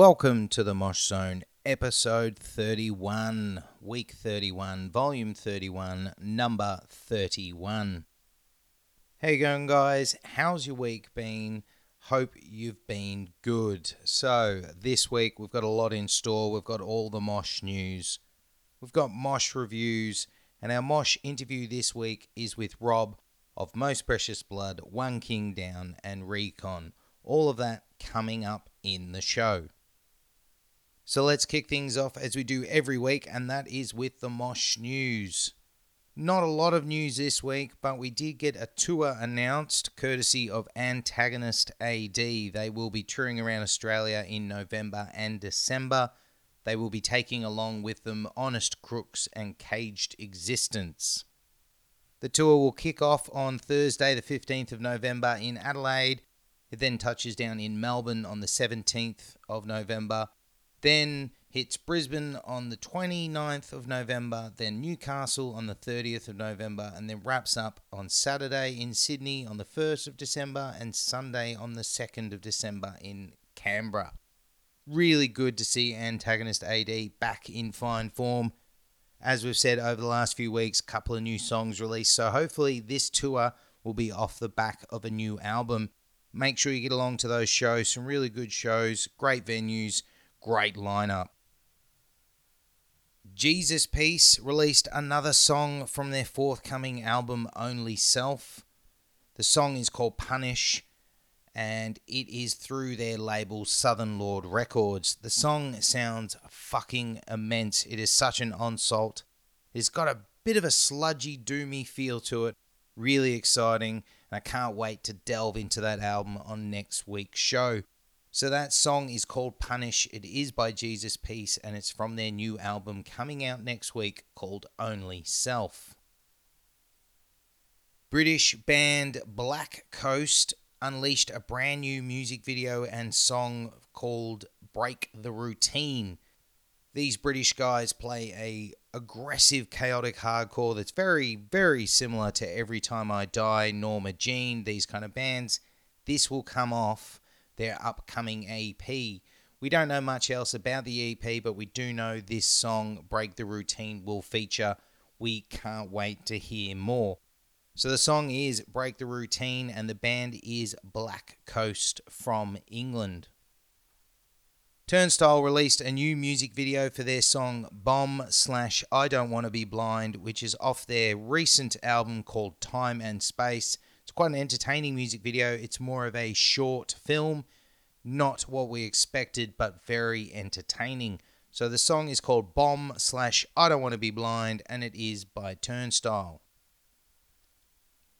Welcome to the Mosh Zone, episode 31, week 31, volume 31, number 31. How you going, guys? How's your week been? Hope you've been good. So, this week we've got a lot in store. We've got all the Mosh news, we've got Mosh reviews, and our Mosh interview this week is with Rob of Most Precious Blood, One King Down, and Recon. All of that coming up in the show. So let's kick things off as we do every week, and that is with the Mosh News. Not a lot of news this week, but we did get a tour announced courtesy of Antagonist AD. They will be touring around Australia in November and December. They will be taking along with them Honest Crooks and Caged Existence. The tour will kick off on Thursday, the 15th of November in Adelaide. It then touches down in Melbourne on the 17th of November then hits Brisbane on the 29th of November, then Newcastle on the 30th of November, and then wraps up on Saturday in Sydney on the 1st of December and Sunday on the 2nd of December in Canberra. Really good to see Antagonist AD back in fine form. As we've said over the last few weeks, a couple of new songs released, so hopefully this tour will be off the back of a new album. Make sure you get along to those shows, some really good shows, great venues Great lineup. Jesus Piece released another song from their forthcoming album Only Self. The song is called Punish and it is through their label Southern Lord Records. The song sounds fucking immense. It is such an onslaught. It's got a bit of a sludgy, doomy feel to it. Really exciting. And I can't wait to delve into that album on next week's show. So that song is called Punish. It is by Jesus Piece and it's from their new album coming out next week called Only Self. British band Black Coast unleashed a brand new music video and song called Break the Routine. These British guys play a aggressive chaotic hardcore that's very very similar to Every Time I Die, Norma Jean, these kind of bands. This will come off their upcoming EP. We don't know much else about the EP, but we do know this song, Break the Routine, will feature. We can't wait to hear more. So the song is Break the Routine, and the band is Black Coast from England. Turnstile released a new music video for their song Bomb slash I Don't Want to Be Blind, which is off their recent album called Time and Space. It's quite an entertaining music video. It's more of a short film, not what we expected, but very entertaining. So the song is called Bomb slash I Don't Want to Be Blind, and it is by Turnstile.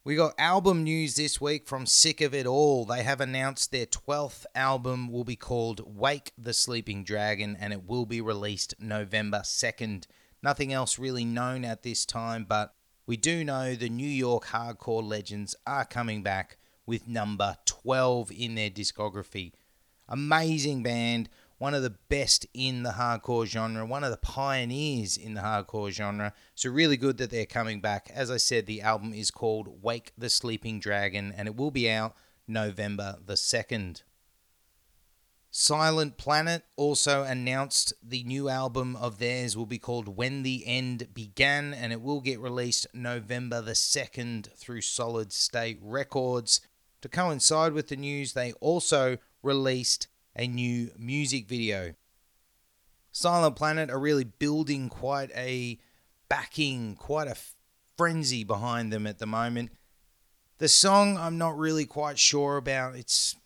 We got album news this week from Sick of It All. They have announced their 12th album will be called Wake the Sleeping Dragon and it will be released November 2nd. Nothing else really known at this time, but we do know the New York hardcore legends are coming back with number 12 in their discography. Amazing band, one of the best in the hardcore genre, one of the pioneers in the hardcore genre. So, really good that they're coming back. As I said, the album is called Wake the Sleeping Dragon and it will be out November the 2nd. Silent Planet also announced the new album of theirs will be called When the End Began and it will get released November the 2nd through Solid State Records. To coincide with the news, they also released a new music video. Silent Planet are really building quite a backing, quite a frenzy behind them at the moment. The song I'm not really quite sure about. It's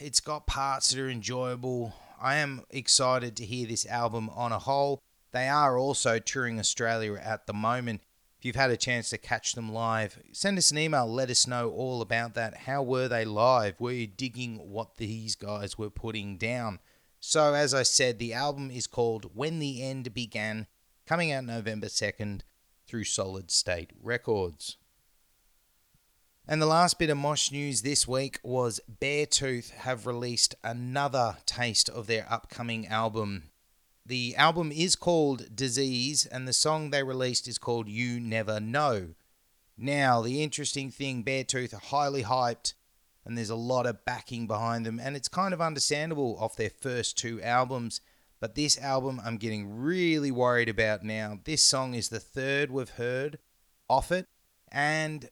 it's got parts that are enjoyable. I am excited to hear this album on a whole. They are also touring Australia at the moment. If you've had a chance to catch them live, send us an email, let us know all about that. How were they live? Were you digging what these guys were putting down? So, as I said, the album is called When the End Began, coming out November 2nd through Solid State Records. And the last bit of Mosh news this week was Beartooth have released another taste of their upcoming album. The album is called Disease, and the song they released is called You Never Know. Now, the interesting thing Beartooth are highly hyped and there's a lot of backing behind them, and it's kind of understandable off their first two albums. But this album, I'm getting really worried about now. This song is the third we've heard off it, and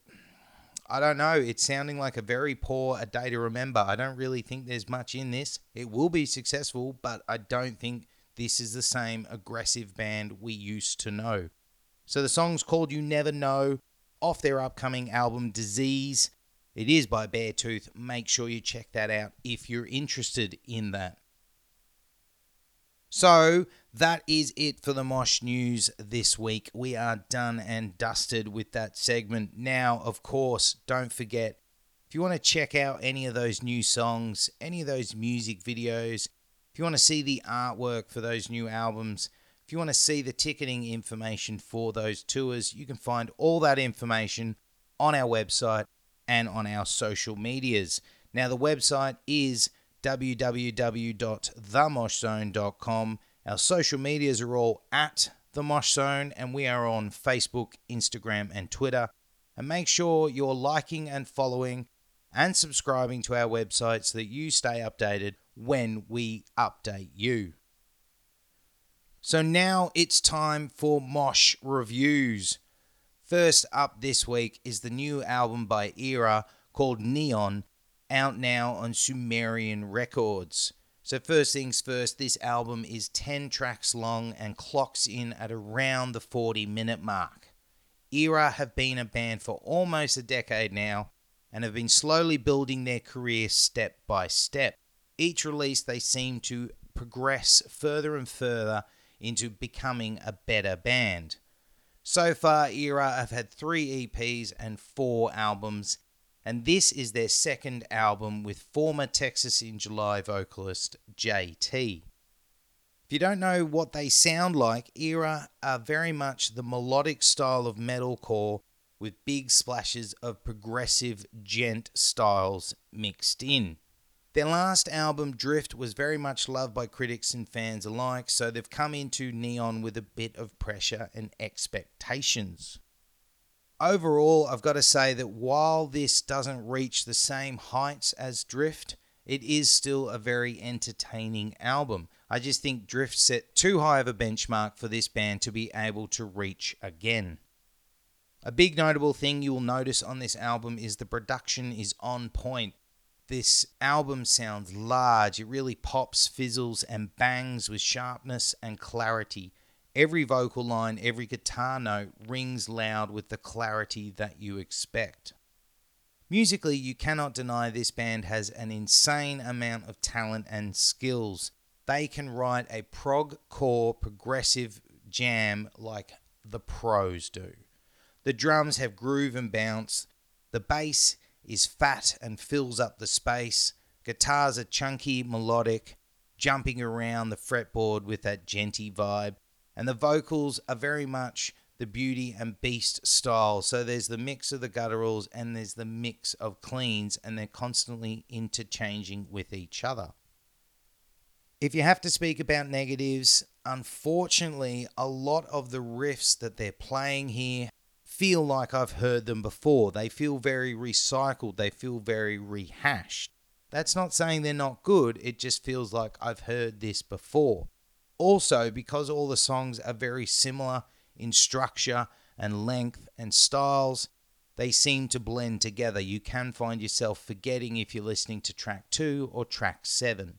I don't know. It's sounding like a very poor A Day to Remember. I don't really think there's much in this. It will be successful, but I don't think this is the same aggressive band we used to know. So the song's called You Never Know off their upcoming album Disease. It is by Beartooth. Make sure you check that out if you're interested in that. So that is it for the Mosh News this week. We are done and dusted with that segment. Now, of course, don't forget if you want to check out any of those new songs, any of those music videos, if you want to see the artwork for those new albums, if you want to see the ticketing information for those tours, you can find all that information on our website and on our social medias. Now, the website is www.themoshzone.com. Our social medias are all at the Mosh Zone, and we are on Facebook, Instagram, and Twitter. And make sure you're liking and following and subscribing to our website so that you stay updated when we update you. So now it's time for Mosh reviews. First up this week is the new album by Erra called Neon, out now on Sumerian Records. So, first things first, this album is 10 tracks long and clocks in at around the 40 minute mark. Erra have been a band for almost a decade now and have been slowly building their career step by step. Each release, they seem to progress further and further into becoming a better band. So far, Erra have had three EPs and four albums, and this is their second album with former Texas in July vocalist JT. If you don't know what they sound like, Erra are very much the melodic style of metalcore with big splashes of progressive djent styles mixed in. Their last album, Drift, was very much loved by critics and fans alike, so they've come into Neon with a bit of pressure and expectations. Overall, I've got to say that while this doesn't reach the same heights as Drift, it is still a very entertaining album. I just think Drift set too high of a benchmark for this band to be able to reach again. A big notable thing you will notice on this album is the production is on point. This album sounds large. It really pops, fizzles, and bangs with sharpness and clarity. Every vocal line, every guitar note rings loud with the clarity that you expect. Musically, you cannot deny this band has an insane amount of talent and skills. They can write a prog core progressive jam like the pros do. The drums have groove and bounce. The bass is fat and fills up the space. Guitars are chunky, melodic, jumping around the fretboard with that djenty vibe. And the vocals are very much the beauty and beast style. So there's the mix of the gutturals and there's the mix of cleans, and they're constantly interchanging with each other. If you have to speak about negatives, unfortunately, a lot of the riffs that they're playing here feel like I've heard them before. They feel very recycled, they feel very rehashed. That's not saying they're not good, it just feels like I've heard this before. Also, because all the songs are very similar in structure and length and styles, they seem to blend together. You can find yourself forgetting if you're listening to track 2 or track 7.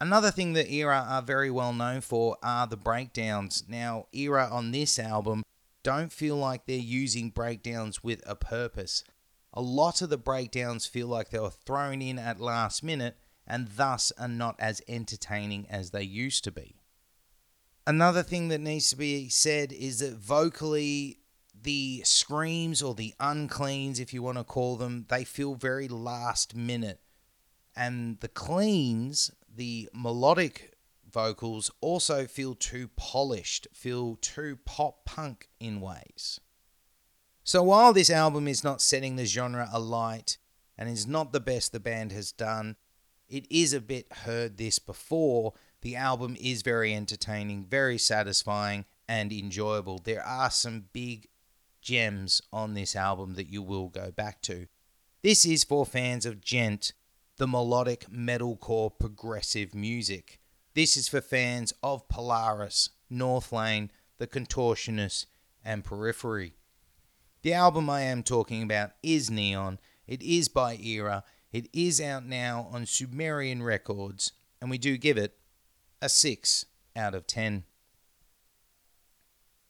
Another thing that Erra are very well known for are the breakdowns. Now, Erra on this album don't feel like they're using breakdowns with a purpose. A lot of the breakdowns feel like they were thrown in at last minute and thus are not as entertaining as they used to be. Another thing that needs to be said is that vocally, the screams or the uncleans, if you want to call them, they feel very last minute. And the cleans, the melodic vocals also feel too polished, feel too pop punk in ways. So while this album is not setting the genre alight and is not the best the band has done, it is a bit heard this before. The album is very entertaining, very satisfying, and enjoyable. There are some big gems on this album that you will go back to. This is for fans of djent, the melodic metalcore progressive music. This is for fans of Polaris, Northlane, The Contortionist, and Periphery. The album I am talking about is Neon. It is by Erra. It is out now on Sumerian Records, and we do give it a 6 out of 10.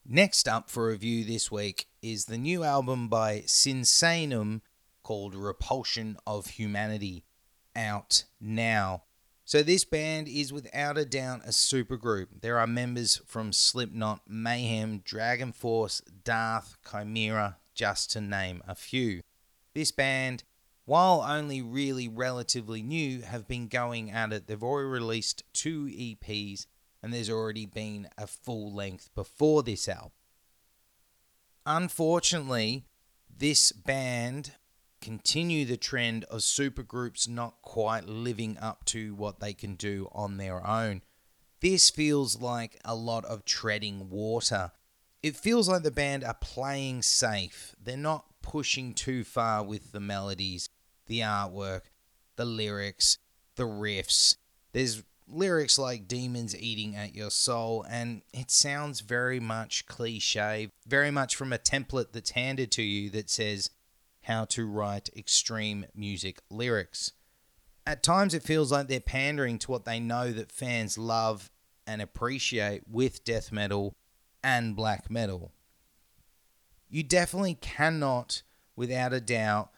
Next up for review this week is the new album by Sinsaenum called Repulsion of Humanity, out now. So, this band is without a doubt a supergroup. There are members from Slipknot, Mayhem, Dragon Force, Daath, Chimera, just to name a few. This band, while only really relatively new, have been going at it. They've already released two EPs, and there's already been a full length before this album. Unfortunately, this band continue the trend of supergroups not quite living up to what they can do on their own. This feels like a lot of treading water. It feels like the band are playing safe. They're not pushing too far with the melodies, the artwork, the lyrics, the riffs. There's lyrics like demons eating at your soul, and it sounds very much cliche, very much from a template that's handed to you that says, how to write extreme music lyrics. At times, it feels like they're pandering to what they know that fans love and appreciate with death metal and black metal. You definitely cannot, without a doubt,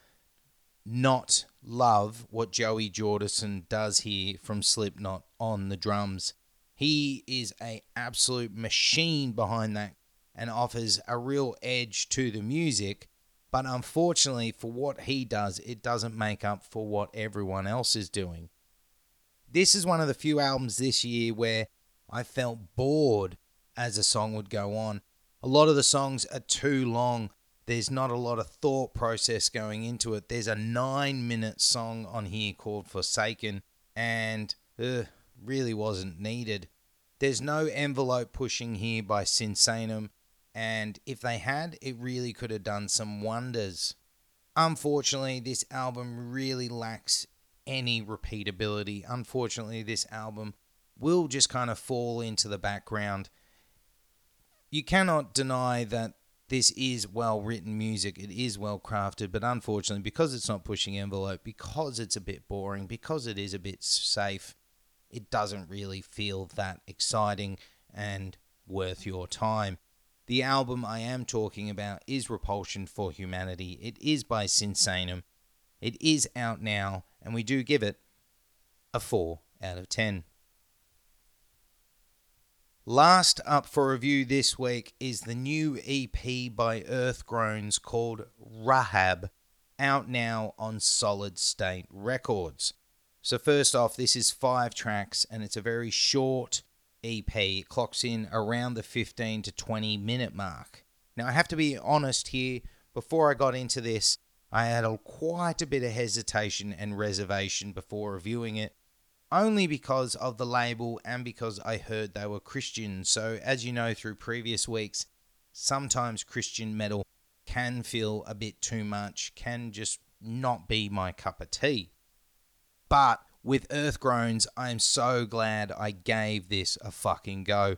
not love what Joey Jordison does here from Slipknot on the drums. He is a absolute machine behind that and offers a real edge to the music but unfortunately, for what he does, it doesn't make up for what everyone else is doing. This is one of the few albums this year where I felt bored as a song would go on. A lot of the songs are too long. There's not a lot of thought process going into it. There's a nine minute song on here called Forsaken, and ugh, really wasn't needed. There's no envelope pushing here by Sinsaenum. And if they had, it really could have done some wonders. Unfortunately, this album really lacks any repeatability. Unfortunately, this album will just kind of fall into the background. You cannot deny that this is well written music, it is well crafted, but unfortunately, because it's not pushing envelope, because it's a bit boring, because it is a bit safe, it doesn't really feel that exciting and worth your time. The album I am talking about is Repulsion for Humanity. It is by Sinsaenum. It is out now, and we do give it a 4 out of 10. Last up for review this week is the new EP by Earth Groans called Rahab, out now on Solid State Records. So, first off, this is five tracks and it's a very short, EP it clocks in around the 15 to 20 minute mark. Now, I have to be honest here, before I got into this, I had a, quite a bit of hesitation and reservation before reviewing it, only because of the label and because I heard they were Christian. So, as you know through previous weeks, sometimes Christian metal can feel a bit too much, can just not be my cup of tea. But with Earth Groans, I'm so glad I gave this a fucking go.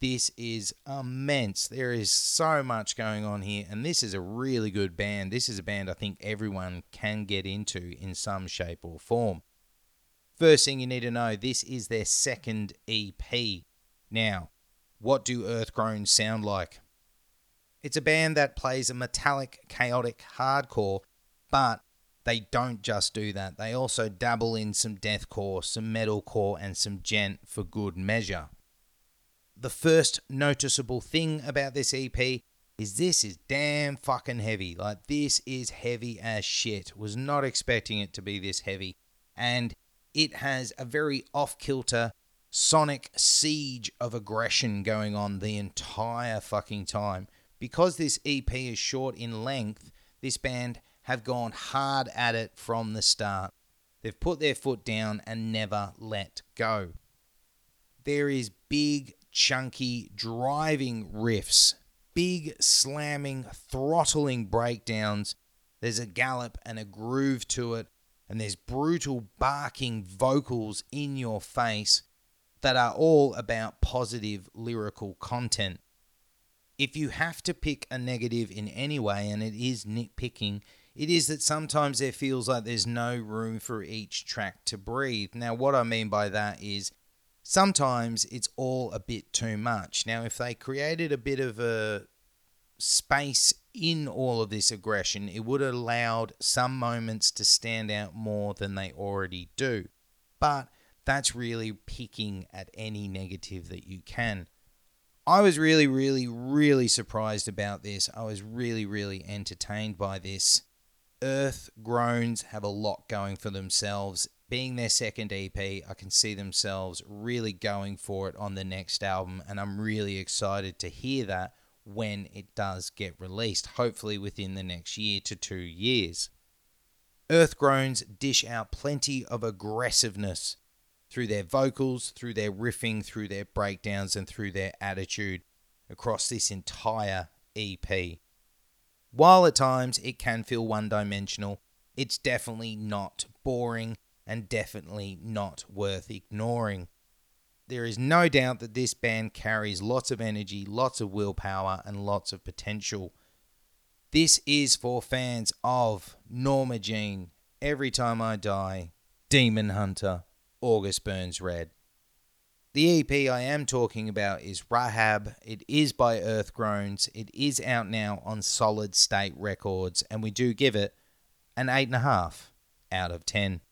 This is immense. There is so much going on here, and this is a really good band. This is a band I think everyone can get into in some shape or form. First thing you need to know this is their second EP. Now, what do Earth Groans sound like? It's a band that plays a metallic, chaotic hardcore, but they don't just do that. They also dabble in some deathcore, some metalcore, and some djent for good measure. The first noticeable thing about this EP is this is damn fucking heavy. Like this is heavy as shit. Was not expecting it to be this heavy. And it has a very off-kilter sonic siege of aggression going on the entire fucking time. Because this EP is short in length, this band have gone hard at it from the start. They've put their foot down and never let go. There is big, chunky, driving riffs, big, slamming, throttling breakdowns. There's a gallop and a groove to it, and there's brutal barking vocals in your face that are all about positive lyrical content. If you have to pick a negative in any way, and it is nitpicking, it is that sometimes there feels like there's no room for each track to breathe. Now, what I mean by that is sometimes it's all a bit too much. Now, if they created a bit of a space in all of this aggression, it would have allowed some moments to stand out more than they already do. But that's really picking at any negative that you can. I was really, really, really surprised about this. I was really, really entertained by this. Earth Groans have a lot going for themselves. Being their second EP, I can see themselves really going for it on the next album, and I'm really excited to hear that when it does get released, hopefully within the next year to two years. Earth Groans dish out plenty of aggressiveness through their vocals, through their riffing, through their breakdowns, and through their attitude across this entire EP. While at times it can feel one dimensional, it's definitely not boring and definitely not worth ignoring. There is no doubt that this band carries lots of energy, lots of willpower, and lots of potential. This is for fans of Norma Jean, Every Time I Die, Demon Hunter, August Burns Red. The EP I am talking about is Rahab. It is by Earth Groans. It is out now on Solid State Records, and we do give it an 8.5 out of 10.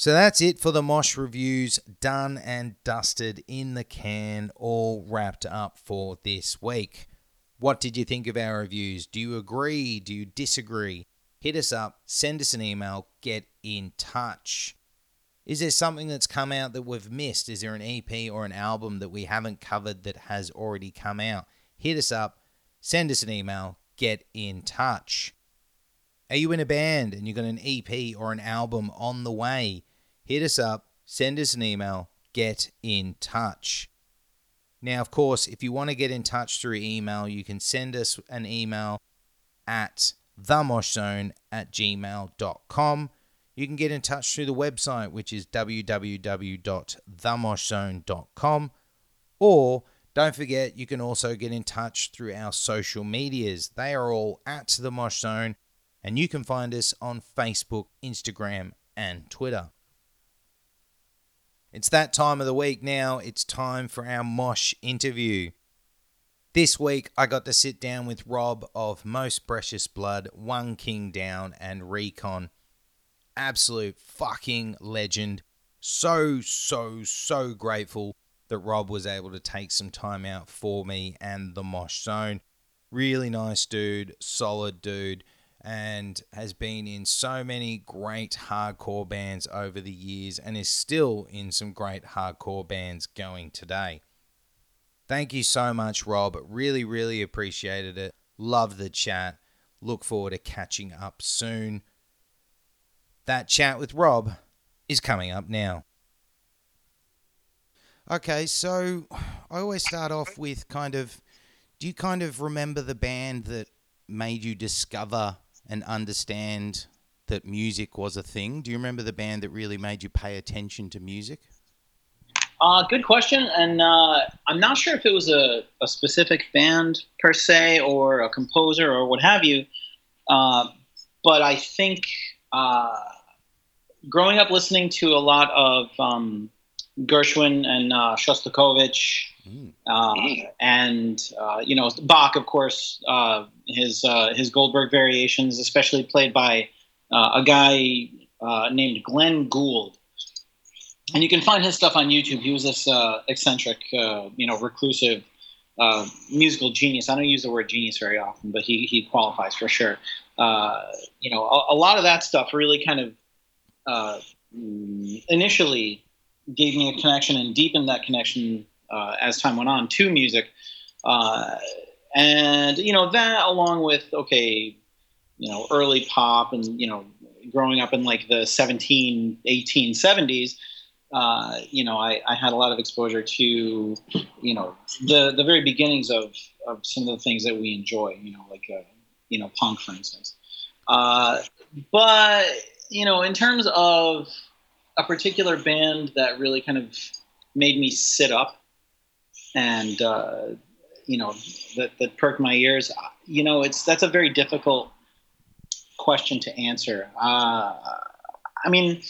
So that's it for the Mosh reviews, done and dusted in the can, all wrapped up for this week. What did you think of our reviews? Do you agree? Do you disagree? Hit us up, send us an email, get in touch. Is there something that's come out that we've missed? Is there an EP or an album that we haven't covered that has already come out? Hit us up, send us an email, get in touch. Are you in a band and you've got an EP or an album on the way? Hit us up, send us an email, get in touch. Now, of course, if you want to get in touch through email, you can send us an email at themoshzone at gmail.com. You can get in touch through the website, which is www.themoshzone.com. Or don't forget, you can also get in touch through our social medias. They are all at The Mosh Zone, and you can find us on Facebook, Instagram, and Twitter. It's that time of the week now. It's time for our Mosh interview. This week, I got to sit down with Rob of Most Precious Blood, One King Down, and Recon absolute fucking legend. So, so, so grateful that Rob was able to take some time out for me and the Mosh Zone. Really nice dude, solid dude, and has been in so many great hardcore bands over the years and is still in some great hardcore bands going today. Thank you so much, Rob. Really, really appreciated it. Love the chat. Look forward to catching up soon. That chat with Rob is coming up now. Okay, so I always start off with kind of do you kind of remember the band that made you discover and understand that music was a thing? Do you remember the band that really made you pay attention to music? Uh, good question, and uh, I'm not sure if it was a, a specific band per se, or a composer, or what have you. Uh, but I think uh, growing up listening to a lot of um, Gershwin and uh, Shostakovich, mm. uh, and uh, you know Bach, of course, uh, his uh, his Goldberg variations, especially played by uh, a guy named Glenn Gould. And you can find his stuff on YouTube. He was this eccentric, you know, reclusive musical genius. I don't use the word genius very often, but he he qualifies for sure. you know, a, a lot of that stuff really kind of uh, initially gave me a connection and deepened that connection uh, as time went on to music. Uh, and, you know, that along with, okay, you know, early pop and, you know, growing up in like the 17, 18, 70s, uh, you know, I, I, had a lot of exposure to, you know, the, the very beginnings of, of some of the things that we enjoy, you know, like, uh, you know punk, for instance. Uh, but you know, in terms of a particular band that really kind of made me sit up and uh, you know that, that perked my ears. You know, it's that's a very difficult question to answer. Uh, I mean,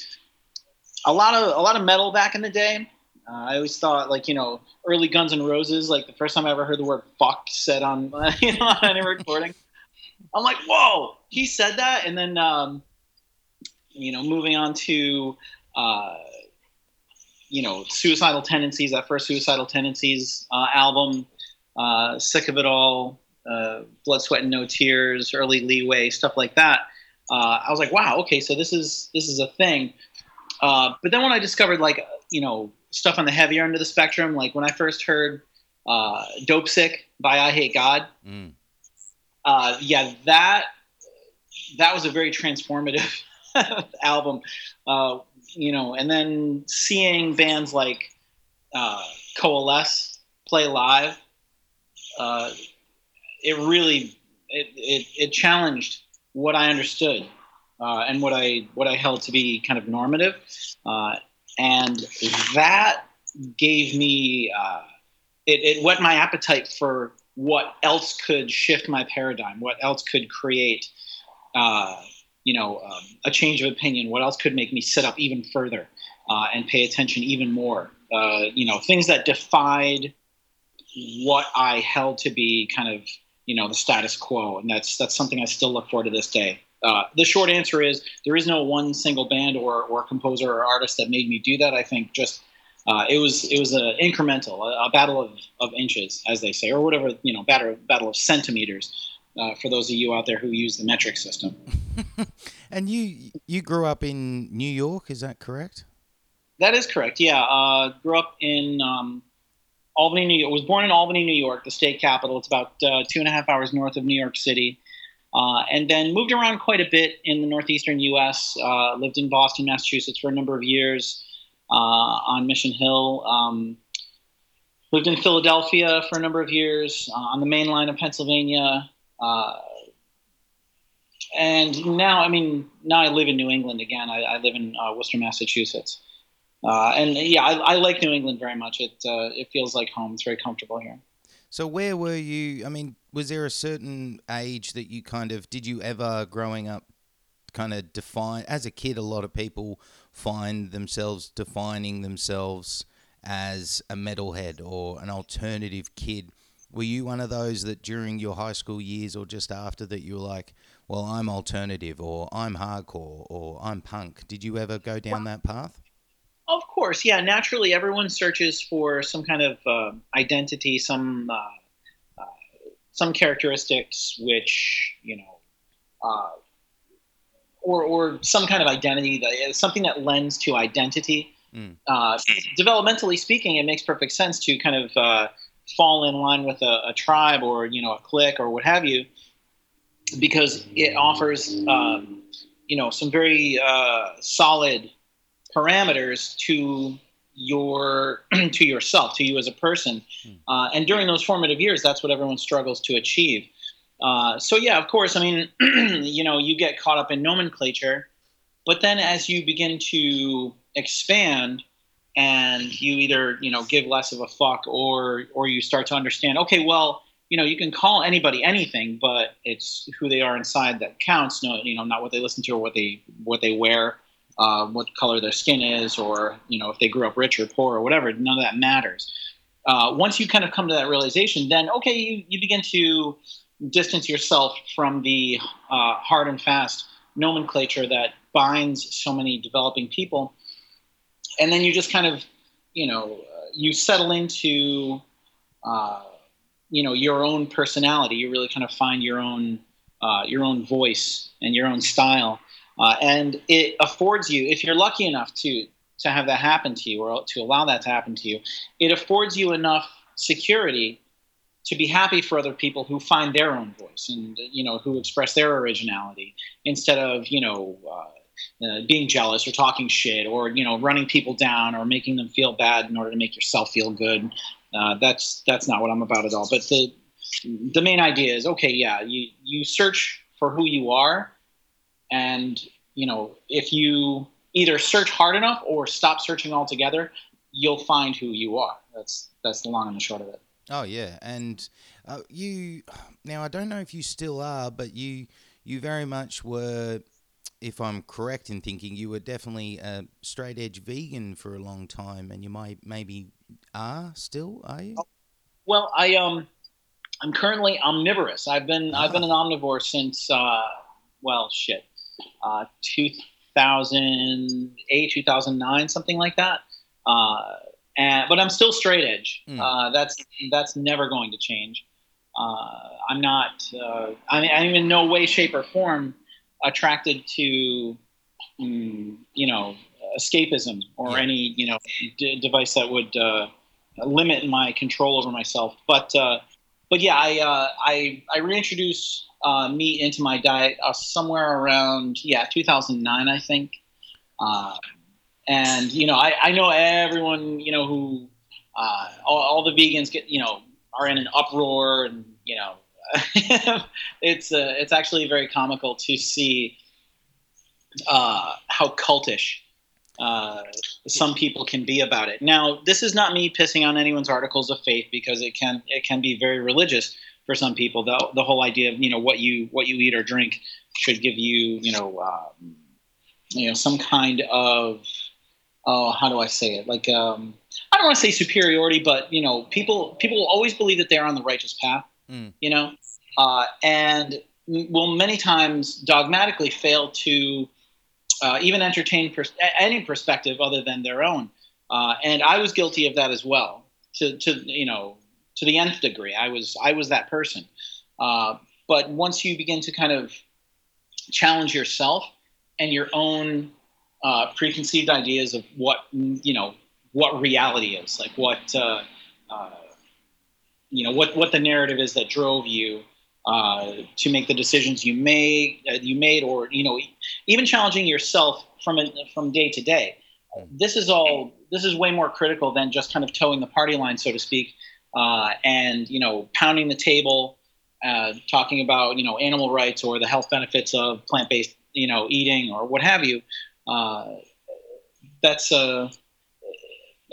a lot of a lot of metal back in the day. Uh, I always thought like you know early Guns and Roses. Like the first time I ever heard the word "fuck" said on you know on any recording, I'm like, whoa, he said that. And then um, you know, moving on to uh, you know, Suicidal Tendencies. That first Suicidal Tendencies uh, album, uh, Sick of It All, uh, Blood, Sweat, and No Tears, Early Leeway, stuff like that. Uh, I was like, wow, okay, so this is this is a thing. Uh, but then when I discovered like you know stuff on the heavier end of the spectrum, like when I first heard uh, "Dopesick" by Eyehategod, mm. uh, yeah, that that was a very transformative album. Uh, you know, and then seeing bands like uh, Coalesce play live, uh, it really it, it, it challenged what I understood uh, and what I what I held to be kind of normative, uh, and that gave me uh, it, it whet my appetite for what else could shift my paradigm, what else could create, uh, you know, um, a change of opinion, what else could make me sit up even further uh, and pay attention even more, uh, you know, things that defied what I held to be kind of you know the status quo, and that's that's something I still look for to this day. Uh, the short answer is there is no one single band or, or composer or artist that made me do that. I think just uh, it was it was an incremental, a, a, battle of, of inches, as they say, or whatever you know, battle battle of centimeters. Uh, for those of you out there who use the metric system. and you you grew up in New York, is that correct? That is correct. Yeah, uh, grew up in um, Albany, New York. Was born in Albany, New York, the state capital. It's about uh, two and a half hours north of New York City. Uh, and then moved around quite a bit in the northeastern U.S. Uh, lived in Boston, Massachusetts for a number of years uh, on Mission Hill. Um, lived in Philadelphia for a number of years uh, on the main line of Pennsylvania. Uh, and now, I mean, now I live in New England again. I, I live in Worcester, Massachusetts. Uh, and yeah, I, I, like New England very much. It uh, it feels like home. It's very comfortable here. So where were you? I mean, was there a certain age that you kind of did you ever growing up kind of define as a kid? A lot of people find themselves defining themselves as a metalhead or an alternative kid. Were you one of those that during your high school years or just after that you were like, well, I'm alternative or I'm hardcore or I'm punk? Did you ever go down that path? Of course, yeah. Naturally, everyone searches for some kind of uh, identity, some uh, uh, some characteristics which you know, uh, or or some kind of identity that something that lends to identity. Mm. developmentally speaking, it makes perfect sense to kind of uh, fall in line with a, a, tribe or you know a clique or what have you, because it offers um, you know some very solid parameters to your to yourself, to you as a person. Hmm. Uh, and during those formative years, that's what everyone struggles to achieve. Uh, so yeah, of course. I mean, you know, you get caught up in nomenclature, but then as you begin to expand, and you either you know give less of a fuck, or or you start to understand, okay, well, you know, you can call anybody anything, but it's who they are inside that counts. No, you know, not what they listen to or what they what they wear uh, what color their skin is, or you know if they grew up rich or poor or whatever. None of that matters. Uh, once you kind of come to that realization, then okay, you, you begin to distance yourself from the uh, hard and fast nomenclature that binds so many developing people, and then you just kind of you know you settle into uh, you know your own personality. You really kind of find your own uh, your own voice and your own style uh, and it affords you, if you're lucky enough to to have that happen to you or to allow that to happen to you, it affords you enough security to be happy for other people who find their own voice and you know who express their originality instead of you know uh, uh, being jealous or talking shit or you know running people down or making them feel bad in order to make yourself feel good. Uh, that's that's not what I'm about at all. But the the main idea is okay. Yeah, you you search for who you are, and you know if you either search hard enough or stop searching altogether, you'll find who you are. That's that's the long and the short of it. Oh yeah, and uh, you now I don't know if you still are, but you you very much were, if I'm correct in thinking, you were definitely a straight edge vegan for a long time, and you might maybe are still, are you? Well, I um, I'm currently omnivorous. I've been ah. I've been an omnivore since uh, well, shit, uh, 2008, 2009, something like that. Uh, and, but I'm still straight edge. Mm. Uh, that's that's never going to change. Uh, I'm not. Uh, I mean, I'm in no way, shape, or form attracted to, mm, you know, escapism or yeah. any you know d- device that would uh, limit my control over myself. But uh, but yeah, I uh, I I reintroduced meat into my diet somewhere around yeah 2009, I think and you know I, I know everyone you know who uh, all, all, the vegans get you know are in an uproar and you know it's uh, it's actually very comical to see uh, how cultish uh, some people can be about it. Now, this is not me pissing on anyone's articles of faith because it can it can be very religious for some people. The the whole idea of you know what you what you eat or drink should give you you know um, you know some kind of oh, how do I say it? Like, um, I don't want to say superiority, but you know, people people always believe that they're on the righteous path. Mm. You know, uh, and will many times dogmatically fail to uh, even entertain pers- any perspective other than their own. Uh, and I was guilty of that as well. To to you know to the nth degree, I was I was that person. Uh, but once you begin to kind of challenge yourself and your own uh, preconceived ideas of what you know what reality is, like what uh, uh, you know what what the narrative is that drove you uh, to make the decisions you made uh, you made, or you know even challenging yourself from from day to day. This is all. This is way more critical than just kind of toeing the party line, so to speak, uh, and you know pounding the table. Uh, talking about you know animal rights or the health benefits of plant-based you know eating or what have you uh, that's uh,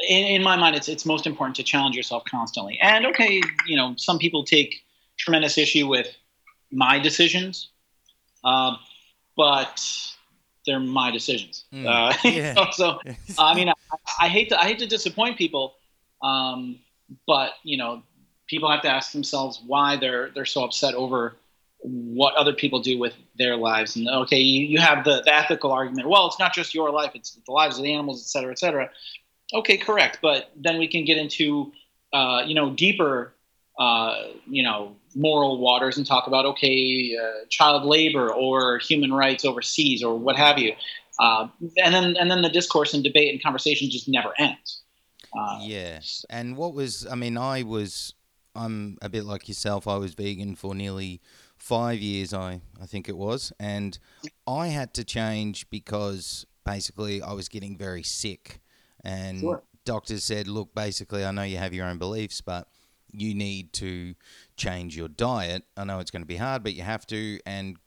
in, in, my mind, it's it's most important to challenge yourself constantly. And okay, you know, some people take tremendous issue with my decisions, uh, but they're my decisions. Mm, uh, yeah. so, I mean, I, I, hate to I hate to disappoint people, um, but you know, people have to ask themselves why they're they're so upset over what other people do with their lives. And okay, you, you have the, the ethical argument. Well, it's not just your life; it's the lives of the animals, et cetera, et cetera. Okay, correct. But then we can get into uh, you know deeper uh, you know moral waters and talk about okay, uh, child labor or human rights overseas or what have you. Uh, and then and then the discourse and debate and conversation just never ends. Uh, yeah. And what was I mean? I was I'm a bit like yourself. I was vegan for nearly five years, I, I think it was. And I had to change because basically I was getting very sick. And sure. doctors said, look, basically, I know you have your own beliefs, but you need to change your diet. I know it's going to be hard, but you have to. And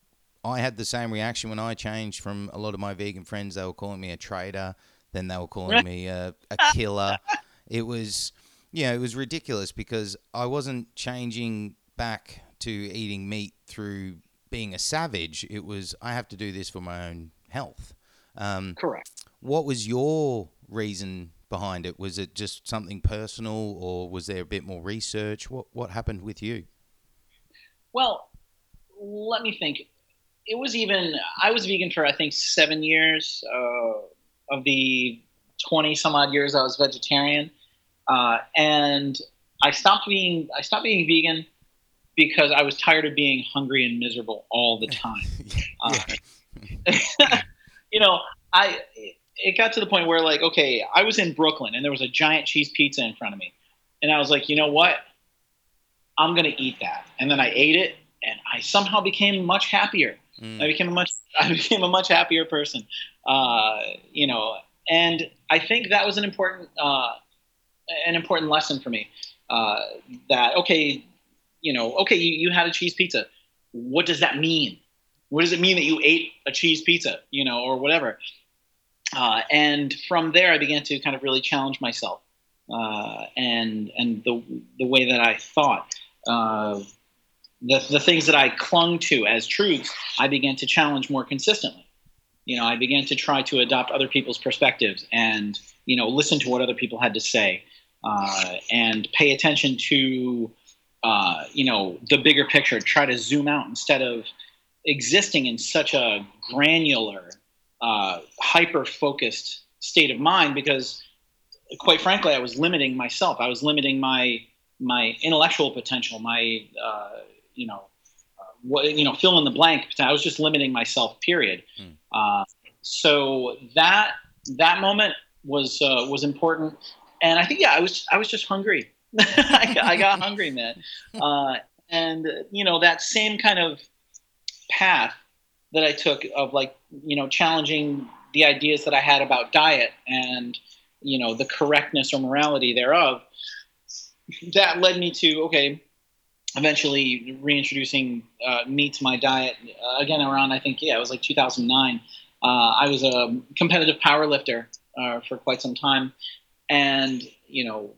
I had the same reaction when I changed from a lot of my vegan friends. They were calling me a traitor, then they were calling me a, a killer. it was, yeah, it was ridiculous because I wasn't changing back to eating meat through being a savage. It was I have to do this for my own health. Um, Correct. What was your reason behind it? Was it just something personal, or was there a bit more research? What What happened with you? Well, let me think. It was even I was vegan for I think seven years. Uh, of the twenty some odd years I was vegetarian, uh, and I stopped being I stopped being vegan because I was tired of being hungry and miserable all the time. uh, you know, I it got to the point where like, okay, I was in Brooklyn and there was a giant cheese pizza in front of me, and I was like, you know what, I'm gonna eat that, and then I ate it, and I somehow became much happier. Mm. I became a much I became a much happier person. Uh, you know, and I think that was an important uh, an important lesson for me. Uh, that okay, you know, okay, you, you had a cheese pizza. What does that mean? What does it mean that you ate a cheese pizza, you know, or whatever? Uh, and from there, I began to kind of really challenge myself uh, and and the the way that I thought. Uh, the, the things that I clung to as truths, I began to challenge more consistently. You know, I began to try to adopt other people's perspectives and, you know, listen to what other people had to say uh, and pay attention to, uh, you know, the bigger picture, try to zoom out instead of existing in such a granular, uh, hyper focused state of mind because, quite frankly, I was limiting myself. I was limiting my my intellectual potential, my uh, you know, uh, what you know, fill in the blank. I was just limiting myself. Period. Mm. Uh, so that that moment was uh, was important, and I think yeah, I was I was just hungry. I, I, got hungry, man, uh, and you know that same kind of path that I took of like you know challenging the ideas that I had about diet and you know the correctness or morality thereof. That led me to okay, eventually reintroducing uh, meat to my diet uh, again around I think yeah it was like 2009. Uh, I was a competitive power lifter uh, for quite some time, and you know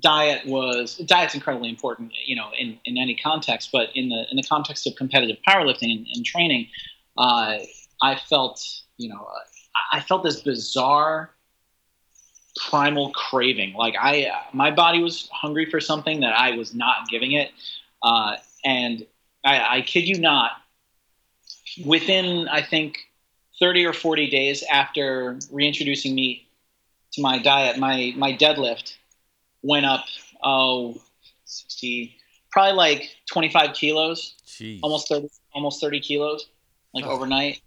diet was diet's incredibly important you know in, in any context, but in the in the context of competitive powerlifting and, and training, uh, I felt you know I felt this bizarre primal craving like i my body was hungry for something that i was not giving it uh, and I, I kid you not, within I think 30 or 40 days after reintroducing meat to my diet, my my deadlift went up oh 60 probably like 25 kilos Jeez. almost 30 almost 30 kilos like oh. overnight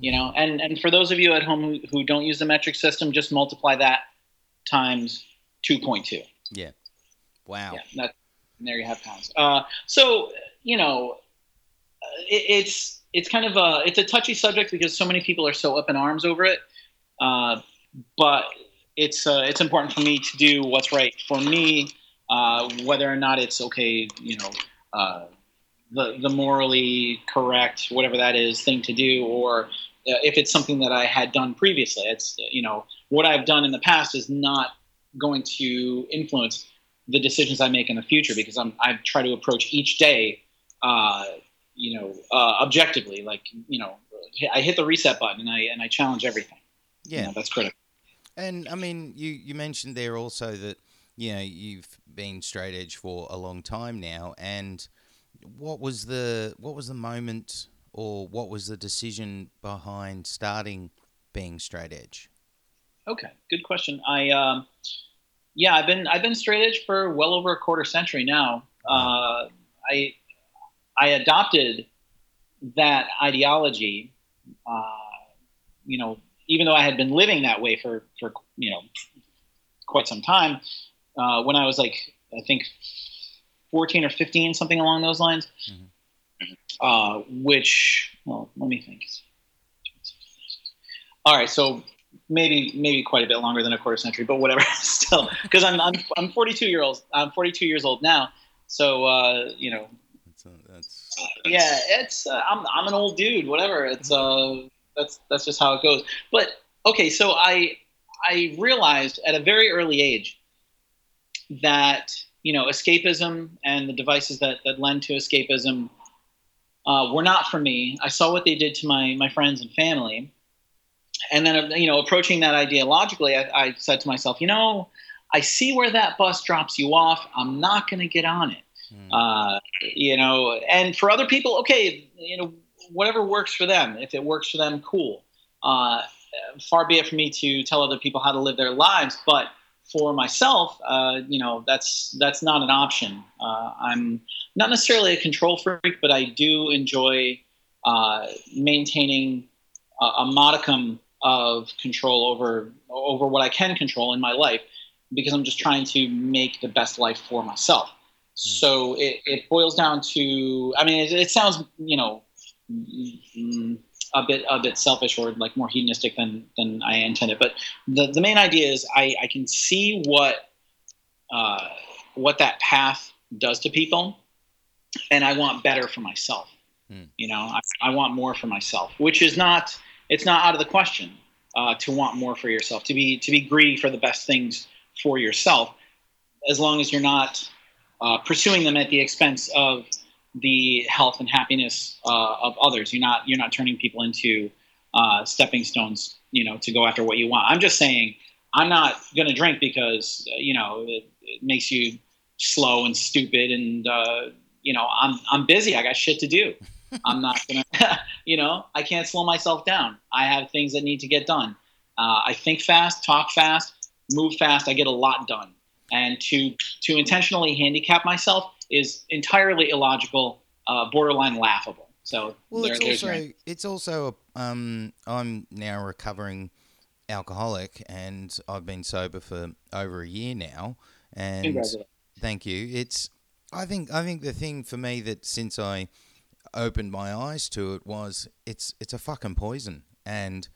you know and and for those of you at home who, who don't use the metric system just multiply that times 2.2 yeah wow yeah that, and there you have pounds. Uh, so you know, it, it's it's kind of a it's a touchy subject because so many people are so up in arms over it. Uh, but it's uh, it's important for me to do what's right for me, uh, whether or not it's okay, you know, uh, the the morally correct, whatever that is, thing to do, or uh, if it's something that I had done previously. It's you know what I've done in the past is not going to influence the decisions I make in the future because I'm I try to approach each day, uh, you know, uh, objectively. Like you know, I hit the reset button and I and I challenge everything. Yeah, you know, that's critical. And I mean, you you mentioned there also that you know you've been straight edge for a long time now, and what was the what was the moment or what was the decision behind starting being straight edge? Okay, good question. I um, yeah, I've been I've been straight edge for well over a quarter century now. Uh, I I adopted that ideology, uh, you know, even though I had been living that way for for you know quite some time. Uh, when I was like I think fourteen or fifteen, something along those lines. Mm-hmm. Uh, which well, let me think. All right, so maybe maybe quite a bit longer than a quarter century, but whatever. Still, because I'm, I'm I'm 42 year old. I'm 42 years old now. So uh, you know. That's, a, that's... yeah, it's uh, I'm I'm an old dude. Whatever. It's uh that's that's just how it goes. But okay, so I I realized at a very early age that you know escapism and the devices that that lend to escapism uh, were not for me. I saw what they did to my my friends and family. And then you know approaching that ideologically I, I, said to myself you know i see where that bus drops you off. I'm not going to get on it. Mm. uh, you know and for other people okay you know whatever works for them. If it works for them cool. Uh, far be it for me to tell other people how to live their lives but for myself uh, you know that's that's not an option uh, i'm not necessarily a control freak but i do enjoy uh, maintaining a, a modicum of control over over what I can control in my life because I'm just trying to make the best life for myself. Mm. So it, it boils down to I mean it, it sounds you know mm, a bit a bit selfish or like more hedonistic than than I intended, but the the main idea is I I can see what uh, what that path does to people, and I want better for myself. Hmm. You know, I, I want more for myself, which is not it's not out of the question uh, to want more for yourself, to be to be greedy for the best things for yourself, as long as you're not uh, pursuing them at the expense of the health and happiness uh, of others. You're not you're not turning people into uh, stepping stones, you know, to go after what you want. I'm just saying I'm not going to drink because uh, you know it, it, makes you slow and stupid, and uh, you know I'm I'm busy. I got shit to do. I'm not gonna, you know, I can't slow myself down. I have things that need to get done. Uh, I think fast, talk fast, move fast. I get a lot done, and to to intentionally handicap myself is entirely illogical, uh, borderline laughable. So well, there, it's also it's also um, I'm now recovering alcoholic, and I've been sober for over a year now. And thank you. It's I think I think the thing for me that since I opened my eyes to it was it's it's a fucking poison, and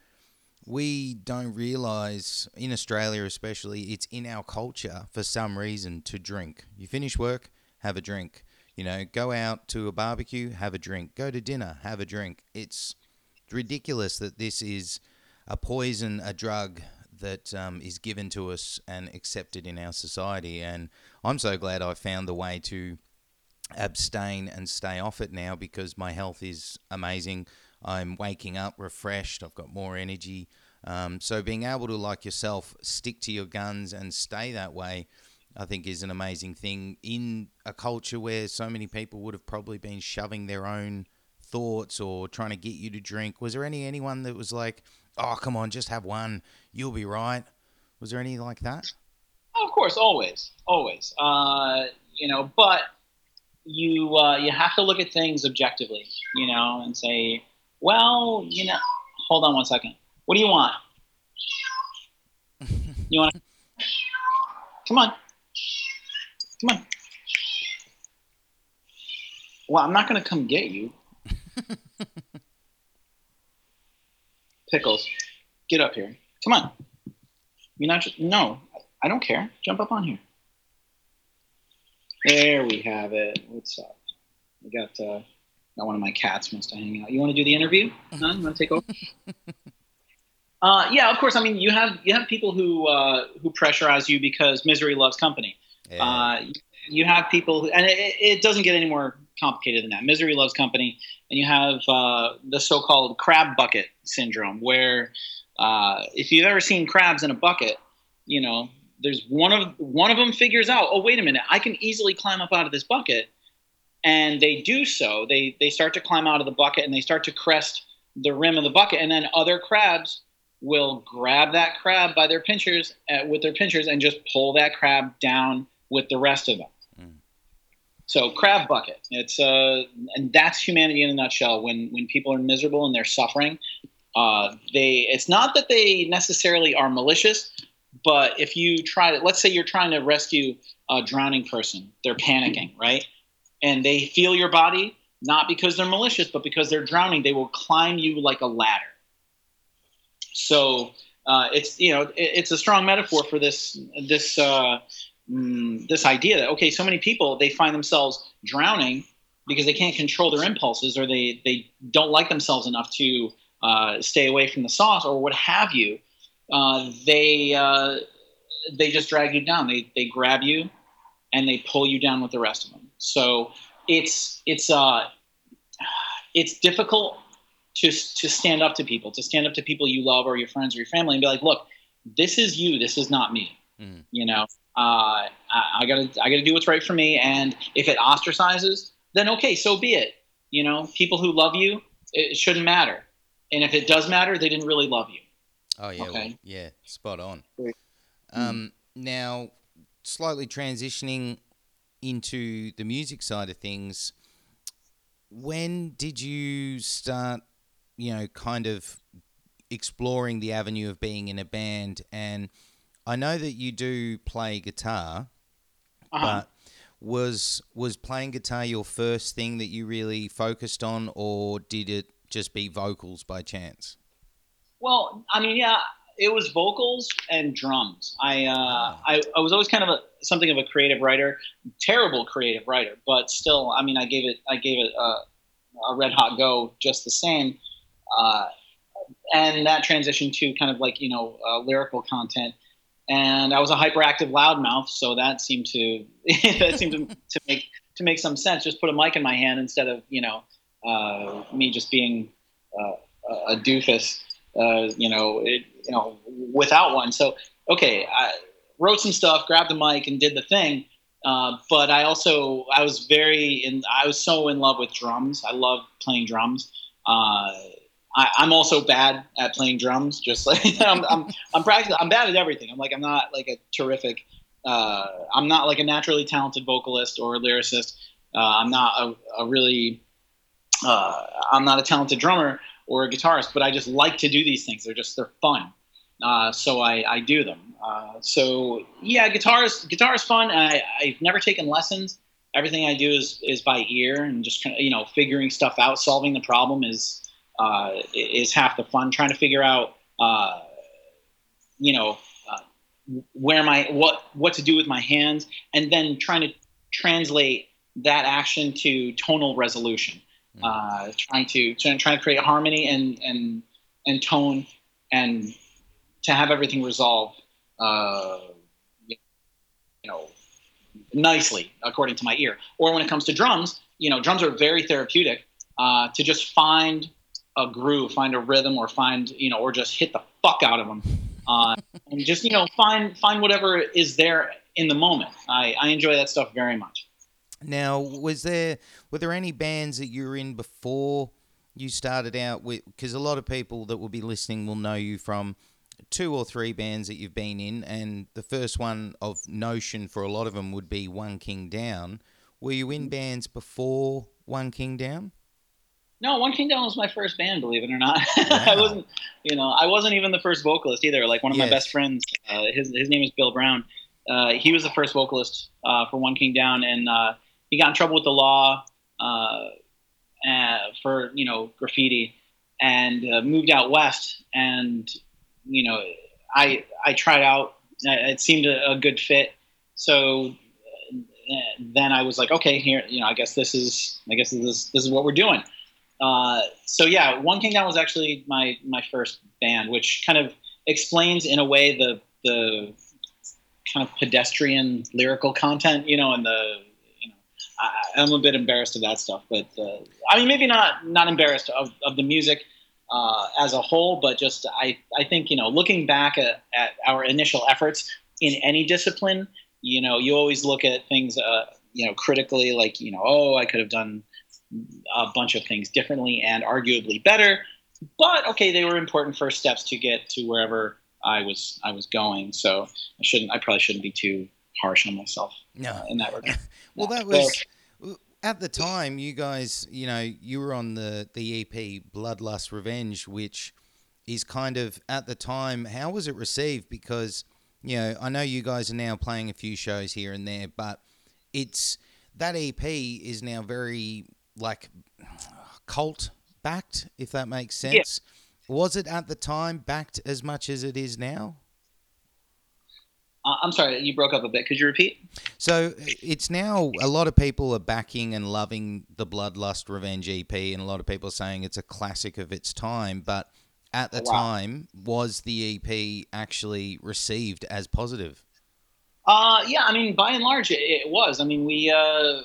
we don't realize in Australia especially it's in our culture for some reason to drink. You finish work, have a drink. You know, go out to a barbecue, have a drink. Go to dinner, have a drink. It's ridiculous that this is a poison, a drug that um, is given to us and accepted in our society. And I'm so glad I found the way to abstain and stay off it now because my health is amazing. I'm waking up refreshed. I've got more energy. Um, so being able to, like yourself, stick to your guns and stay that way, I think is an amazing thing in a culture where so many people would have probably been shoving their own thoughts or trying to get you to drink. Was there any anyone that was like, "Oh, come on, just have one, you'll be right"? Was there any like that? of course, always, always. Uh, you know, but you uh, you have to look at things objectively, you know, and say, well, you know, hold on one second. What do you want? You want? Come on, come on. Well, I'm not going to come get you. Pickles, get up here. Come on. You're not just no. I don't care. Jump up on here. There we have it. What's up? We got uh, got one of my cats wants to hang out. You want to do the interview? Huh? You want to take over? uh, yeah, of course. I mean, you have you have people who uh, who pressurize you because misery loves company. Yeah. Uh, you have people, who, and it, it, doesn't get any more complicated than that. Misery loves company, and you have uh, the so-called crab bucket syndrome, where uh, if you've ever seen crabs in a bucket, you know there's one of one of them figures out, oh wait a minute, I can easily climb up out of this bucket, and they do so. They they start to climb out of the bucket and they start to crest the rim of the bucket, and then other crabs will grab that crab by their pinchers uh, with their pinchers and just pull that crab down with the rest of them. Mm. So crab bucket. It's uh, and that's humanity in a nutshell. When when people are miserable and they're suffering, uh, they it's not that they necessarily are malicious, but if you try to, let's say you're trying to rescue a drowning person, they're panicking, right? And they feel your body, not because they're malicious, but because they're drowning, they will climb you like a ladder. So uh, it's you know it, it's a strong metaphor for this this uh, mm, this idea that okay, so many people they find themselves drowning because they can't control their impulses or they they don't like themselves enough to uh, stay away from the sauce or what have you uh, they uh, they just drag you down. They they grab you and they pull you down with the rest of them. So it's it's uh it's difficult to to stand up to people, to stand up to people you love or your friends or your family, and be like, look, this is you. This is not me. Mm. You know, uh, I, I, gotta I gotta do what's right for me. And if it ostracizes, then okay, so be it. You know, people who love you, it shouldn't matter. And if it does matter, they didn't really love you. Oh yeah, okay. well, yeah, spot on. Um, now, slightly transitioning into the music side of things. When did you start, you know, kind of exploring the avenue of being in a band? And I know that you do play guitar, uh-huh. but was was playing guitar your first thing that you really focused on, or did it just be vocals by chance? Well, I mean, yeah, it was vocals and drums. I, uh, I I was always kind of a something of a creative writer, terrible creative writer, but still, I mean, I gave it I gave it a, a red hot go just the same. Uh, and that transitioned to kind of like you know uh, lyrical content. And I was a hyperactive loudmouth, so that seemed to that seemed to, to make to make some sense. Just put a mic in my hand instead of you know uh, me just being uh, a doofus, uh, you know, it, you know, without one. So okay, I wrote some stuff, grabbed the mic, and did the thing. Uh, but I also I was very in I was so in love with drums. I love playing drums. Uh, I, am also bad at playing drums. Just like I'm, I'm, I'm. I'm bad at everything. I'm like I'm not like a terrific. Uh, I'm not like a naturally talented vocalist or lyricist. Uh, I'm not a, a really. Uh, I'm not a talented drummer or a guitarist, but I just like to do these things. They're just they're fun. Uh, so I, I do them. Uh, so yeah, guitar is guitar is fun. I, I've never taken lessons. Everything I do is is by ear and just kind of you know figuring stuff out. Solving the problem is uh, is half the fun. Trying to figure out, uh, you know, uh, where my what what to do with my hands, and then trying to translate that action to tonal resolution. Mm. trying to trying to create harmony and and and tone, and to have everything resolve. Uh, you know, nicely according to my ear. Or when it comes to drums, you know, drums are very therapeutic. Uh, to just find a groove, find a rhythm, or find you know, or just hit the fuck out of them, uh, and just you know, find find whatever is there in the moment. I, I enjoy that stuff very much. Now, was there were there any bands that you were in before you started out with? Because a lot of people that will be listening will know you from two or three bands that you've been in, and the first one of notion for a lot of them would be One King Down. Were you in bands before One King Down? No, One King Down was my first band, believe it or not. Wow. I wasn't, you know, I wasn't even the first vocalist either. Like one of yes. my best friends, uh, his his name is Bill Brown. Uh, he was the first vocalist uh, for One King Down, and uh, he got in trouble with the law uh, for you know graffiti, and uh, moved out west. And you know, I I tried out. It seemed a, a good fit. So then I was like, okay, here, you know, I guess this is, I guess this is, this is what we're doing. Uh, so yeah, One King Down was actually my my first band, which kind of explains in a way the the kind of pedestrian lyrical content, you know, and the I, am a bit embarrassed of that stuff, but uh, I mean, maybe not not embarrassed of, of the music uh, as a whole, but just I I think you know, looking back at, at our initial efforts in any discipline, you know, you always look at things, uh, you know, critically, like you know, oh, I could have done a bunch of things differently and arguably better. But okay, they were important first steps to get to wherever I was I was going. So I shouldn't I probably shouldn't be too harsh on myself. No, uh, in that regard. well, that was. So, at the time, you guys, you know, you were on the the EP Bloodlust Revenge, which is kind of at the time. How was it received? Because you know, I know you guys are now playing a few shows here and there, but it's that EP is now very like cult backed, if that makes sense. Yeah. Was it at the time backed as much as it is now? Uh, I'm sorry, you broke up a bit. Could you repeat? So it's now a lot of people are backing and loving the Bloodlust Revenge EP, and a lot of people are saying it's a classic of its time. But at the oh, wow. time, was the EP actually received as positive? Uh, yeah, I mean, by and large, it, it was. I mean, we uh,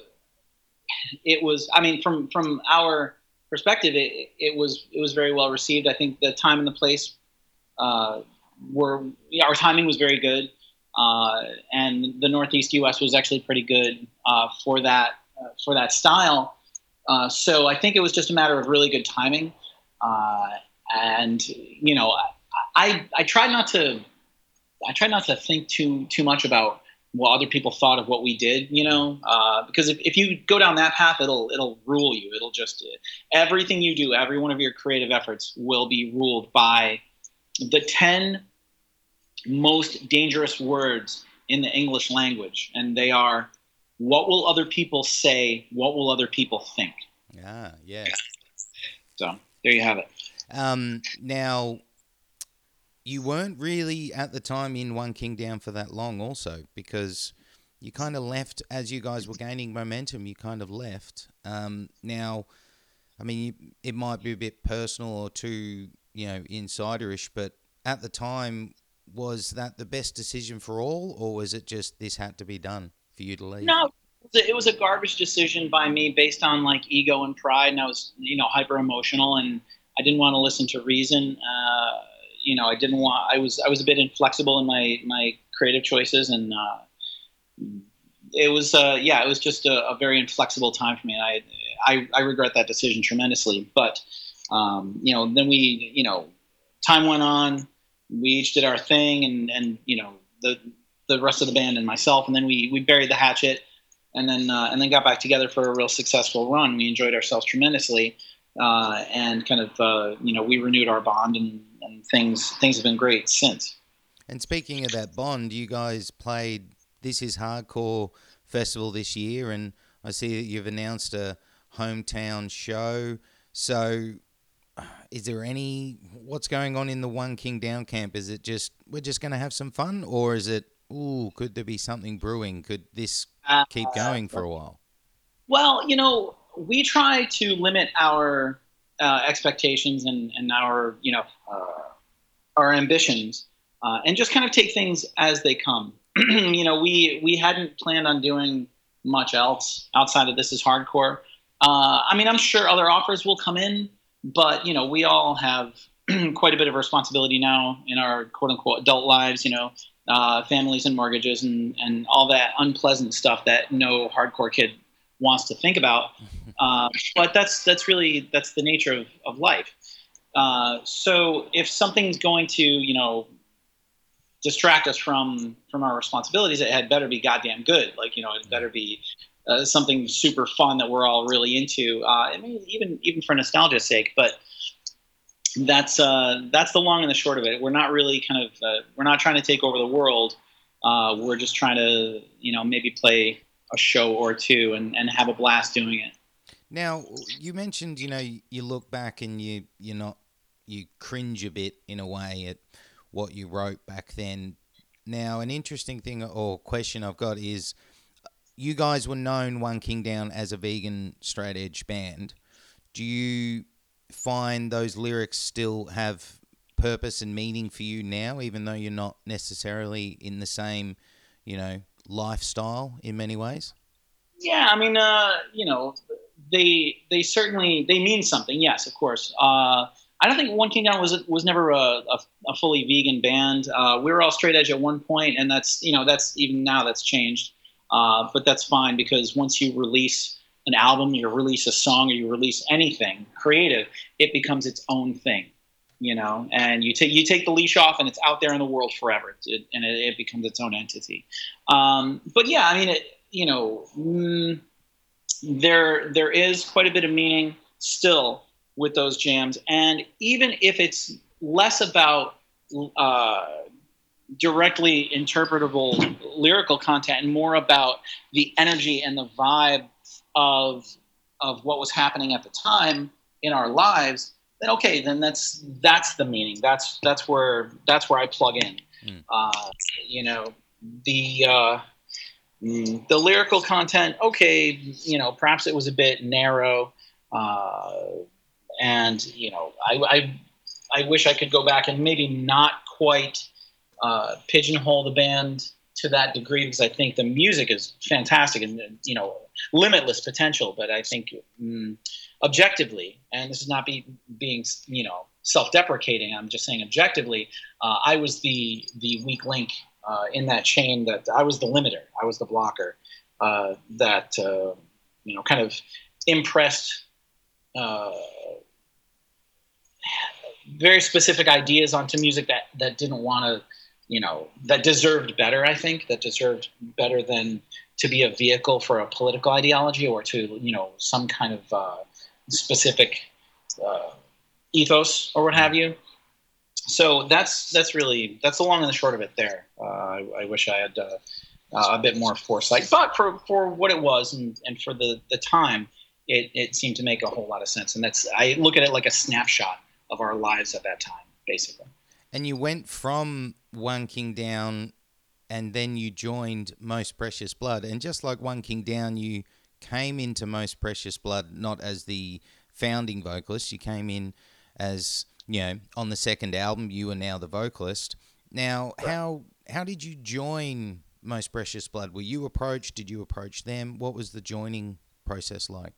it was. I mean, from from our perspective, it, it was it was very well received. I think the time and the place uh, were yeah, our timing was very good, uh, and the Northeast U.S. was actually pretty good uh, for that uh, for that style. Uh, so I think it was just a matter of really good timing, uh, and you know, I I tried not to I tried not to think too too much about what other people thought of what we did, you know, uh, because if, if you go down that path, it'll it'll rule you. It'll just everything you do, every one of your creative efforts will be ruled by the ten most dangerous words in the English language, and they are, "What will other people say? What will other people think?" Ah, yeah. So there you have it. Um, now, you weren't really at the time in One King Down for that long, also because you kind of left as you guys were gaining momentum. You kind of left. Um, now, I mean, you, it might be a bit personal or too, you know, insiderish, but at the time, was that the best decision for all, or was it just this had to be done for you to leave? No, it was a garbage decision by me based on like ego and pride, and I was, you know, hyper emotional, and I didn't want to listen to reason. Uh, you know, I didn't want. I was I was a bit inflexible in my my creative choices, and uh, it was uh, yeah, it was just a, a, very inflexible time for me. And I, I I regret that decision tremendously. But um, you know, then we you know, time went on. We each did our thing, and and you know the the rest of the band and myself, and then we we buried the hatchet, and then uh, and then got back together for a real successful run. We enjoyed ourselves tremendously, uh, and kind of uh, you know we renewed our bond, and, and things things have been great since. And speaking of that bond, you guys played This Is Hardcore festival this year, and I see that you've announced a hometown show. So, is there any what's going on in the One King Down camp? Is it just we're just going to have some fun, or is it ooh, could there be something brewing? Could this keep uh, going for a while? Well, you know, we try to limit our uh, expectations and, and our you know uh, our ambitions uh, and just kind of take things as they come. you know, we we hadn't planned on doing much else outside of this is hardcore. Uh, I mean, I'm sure other offers will come in, but you know, we all have quite a bit of responsibility now in our quote unquote adult lives. You know, uh, families and mortgages and and all that unpleasant stuff that no hardcore kid wants to think about. Uh, but that's that's really that's the nature of, of life. Uh, so if something's going to you know distract us from from our responsibilities, it had better be goddamn good. Like you know, it better be uh, something super fun that we're all really into. Uh, I mean, even even for nostalgia's sake, but that's uh, that's the long and the short of it. We're not really kind of uh, we're not trying to take over the world. Uh, we're just trying to you know maybe play a show or two and, and have a blast doing it. Now you mentioned you know you look back and you you're not you cringe a bit in a way at what you wrote back then. Now, an interesting thing or question I've got is you guys were known One King Down as a vegan straight edge band. Do you find those lyrics still have purpose and meaning for you now, even though you're not necessarily in the same, you know, lifestyle in many ways? Yeah, I mean, uh, you know, they they certainly they mean something. Yes, of course. Uh, I don't think One King Down was was never a, a, a fully vegan band. Uh, we were all straight edge at one point, and that's you know that's even now that's changed. Uh, but that's fine because once you release an album, you release a song, or you release anything creative, it becomes its own thing, you know. And you take you take the leash off, and it's out there in the world forever, it, and it, it, becomes its own entity. Um, but yeah, I mean, it, you know, mm, there there is quite a bit of meaning still with those jams. And even if it's less about uh, directly interpretable lyrical content and more about the energy and the vibe of of what was happening at the time in our lives, then okay, then that's that's the meaning. That's that's where that's where I plug in. Mm. Uh, you know, the uh, mm, the lyrical content. Okay, you know, perhaps it was a bit narrow. Uh, and you know, I, I, I wish I could go back and maybe not quite uh, pigeonhole the band to that degree because I think the music is fantastic and you know limitless potential. But I think mm, objectively, and this is not be, being you know self-deprecating. I'm just saying objectively, uh, I was the the weak link uh, in that chain. That I was the limiter. I was the blocker. Uh, that uh, you know kind of impressed uh, very specific ideas onto music that that didn't want to you know that deserved better i think that deserved better than to be a vehicle for a political ideology or to you know some kind of uh, specific uh, ethos or what have you. So that's that's really that's the long and the short of it there. Uh, I, I, wish i had uh, uh, a bit more foresight. But for for what it was and, and for the the time it, it seemed to make a whole lot of sense. And that's i look at it like a snapshot of our lives at that time, basically. And you went from One King Down and then you joined Most Precious Blood. And just like One King Down, you came into Most Precious Blood not as the founding vocalist, you came in as, you know, on the second album, you are now the vocalist. Now, how how did you join Most Precious Blood? Were you approached? Did you approach them? What was the joining process like?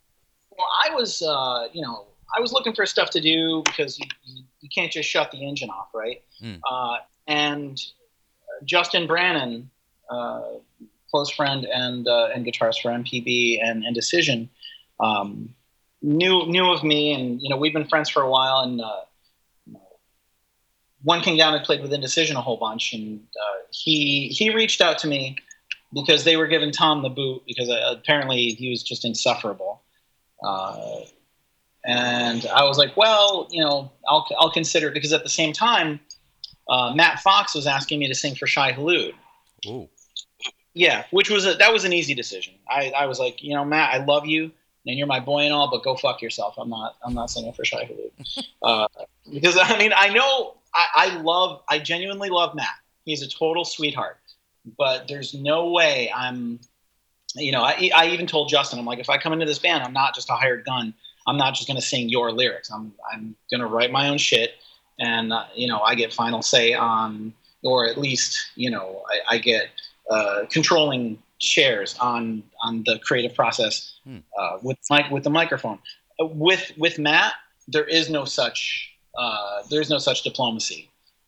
Well, I was, uh, you know, I was looking for stuff to do because you, you, you can't just shut the engine off, right? Mm. Uh, and Justin Brannan, uh, close friend and uh, and guitarist for MPB and, and Decision, um, knew knew of me, and you know we've been friends for a while. And uh, One King Down and played with Indecision a whole bunch, and uh, he he reached out to me because they were giving Tom the boot because uh, apparently he was just insufferable. Uh, and I was like, well, you know, I'll, I'll consider it because at the same time, uh, Matt Fox was asking me to sing for Shai Hulud. Ooh. Yeah, which was a, that was an easy decision. I, I was like, you know, Matt, I love you and you're my boy and all, but go fuck yourself. I'm not I'm not singing for Shai Hulud. uh, because I mean, I know I, I love I genuinely love Matt. He's a total sweetheart, but there's no way I'm. You know, I, I even told Justin, I'm like, if I come into this band, I'm not just a hired gun. I'm not just going to sing your lyrics. I'm I'm going to write my own shit, and uh, you know, I get final say on, or at least you know, I, I get uh, controlling shares on on the creative process Hmm. uh, with mic with the microphone. Uh, With with Matt, there is no such uh, there's no such diplomacy.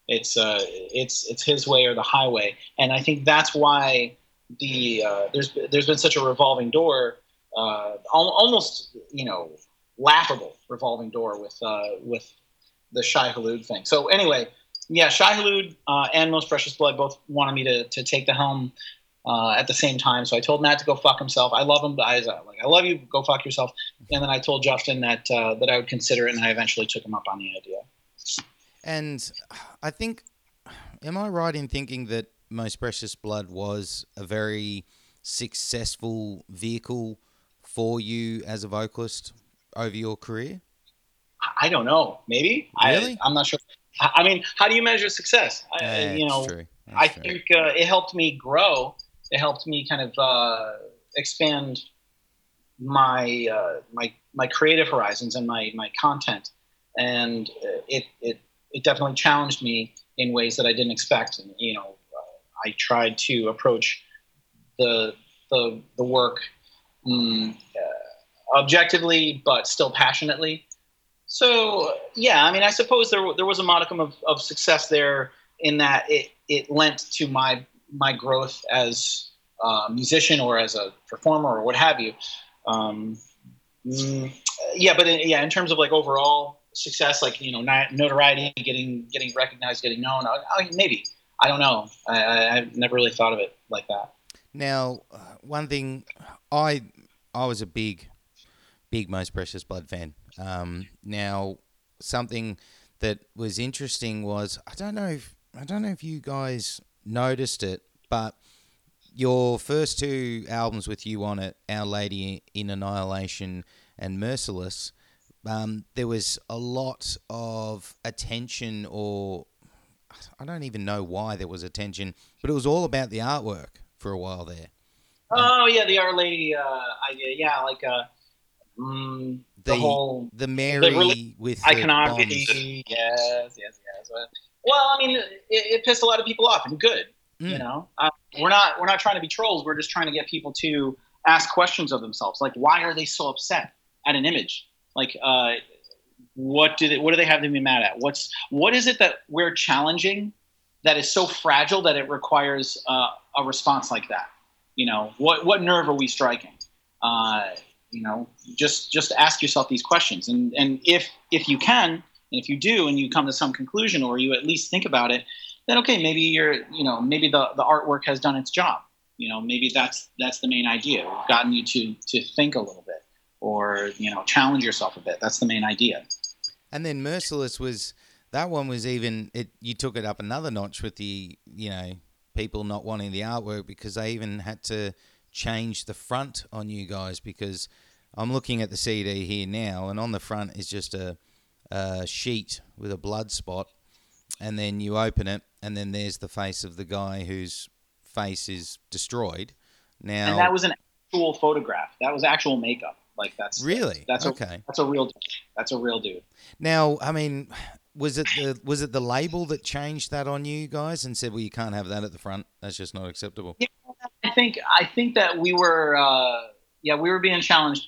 It's uh, it's it's his way or the highway, and I think that's why the uh, there's there's been such a revolving door, uh, al- almost you know laughable revolving door with uh, with the Shai Hulud thing. So anyway, yeah, Shai Hulud uh, and Most Precious Blood both wanted me to to take the helm uh, at the same time. So I told Matt to go fuck himself. I love him, but I was uh, like, I love you, go fuck yourself. And then I told Justin that uh, that I would consider it, and I eventually took him up on the idea. And I think, am I right in thinking that Most Precious Blood was a very successful vehicle for you as a vocalist over your career? I- don't know, maybe. Really? I, I'm not sure. I mean, how do you measure success? I, you know, I true. think uh, it helped me grow. It helped me kind of uh, expand my uh, my my creative horizons and my my content, and uh, it it it definitely challenged me in ways that I didn't expect. And you know, uh, I tried to approach the the the work uh, objectively, but still passionately. So yeah, I mean, I suppose there there was a modicum of, of success there in that it it lent to my my growth as a musician or as a performer or what have you. Um, mm, yeah, but in, yeah, in terms of like overall success, like you know, notoriety, getting getting recognized, getting known, I, I, maybe I don't know. I, I've never really thought of it like that. Now, uh, one thing, I I was a big, big Most Precious Blood fan. Um, now, something that was interesting was I don't know if I don't know if you guys noticed it, but your first two albums with you on it, Our Lady of Annihilation and Merciless, um, there was a lot of attention, or I don't even know why there was attention, but it was all about the artwork for a while there. Oh yeah, the Our Lady uh, idea. Yeah, like uh, mm, the, The- whole The Mary really with the iconography. Yes, yes, yes. Well, I mean, it, it pissed a lot of people off, and good. You Mm. know, uh, we're not we're not trying to be trolls. We're just trying to get people to ask questions of themselves, like why are they so upset at an image? Like, uh, what do they what do they have to be mad at? What's what is it that we're challenging that is so fragile that it requires uh, a response like that? You know, what what nerve are we striking? You know, just just ask yourself these questions, and and if if you can, and if you do, and you come to some conclusion, or you at least think about it, then okay, maybe you're you know maybe the the artwork has done its job. You know, maybe that's that's the main idea. We've gotten you to to think a little bit, or you know, challenge yourself a bit. That's the main idea. And then Merciless was that one was even it. You took it up another notch with the you know people not wanting the artwork because they even had to change the front on you guys because I'm looking at the CD here now and on the front is just a, a sheet with a blood spot and then you open it, and then there's the face of the guy whose face is destroyed. Now, and that was an actual photograph. That was actual makeup. Like that's really that's okay. A, that's a real. That's a real dude. Now, I mean, was it the was it the label that changed that on you guys and said, "Well, you can't have that at the front. That's just not acceptable." Yeah, I think I think that we were uh, yeah we were being challenged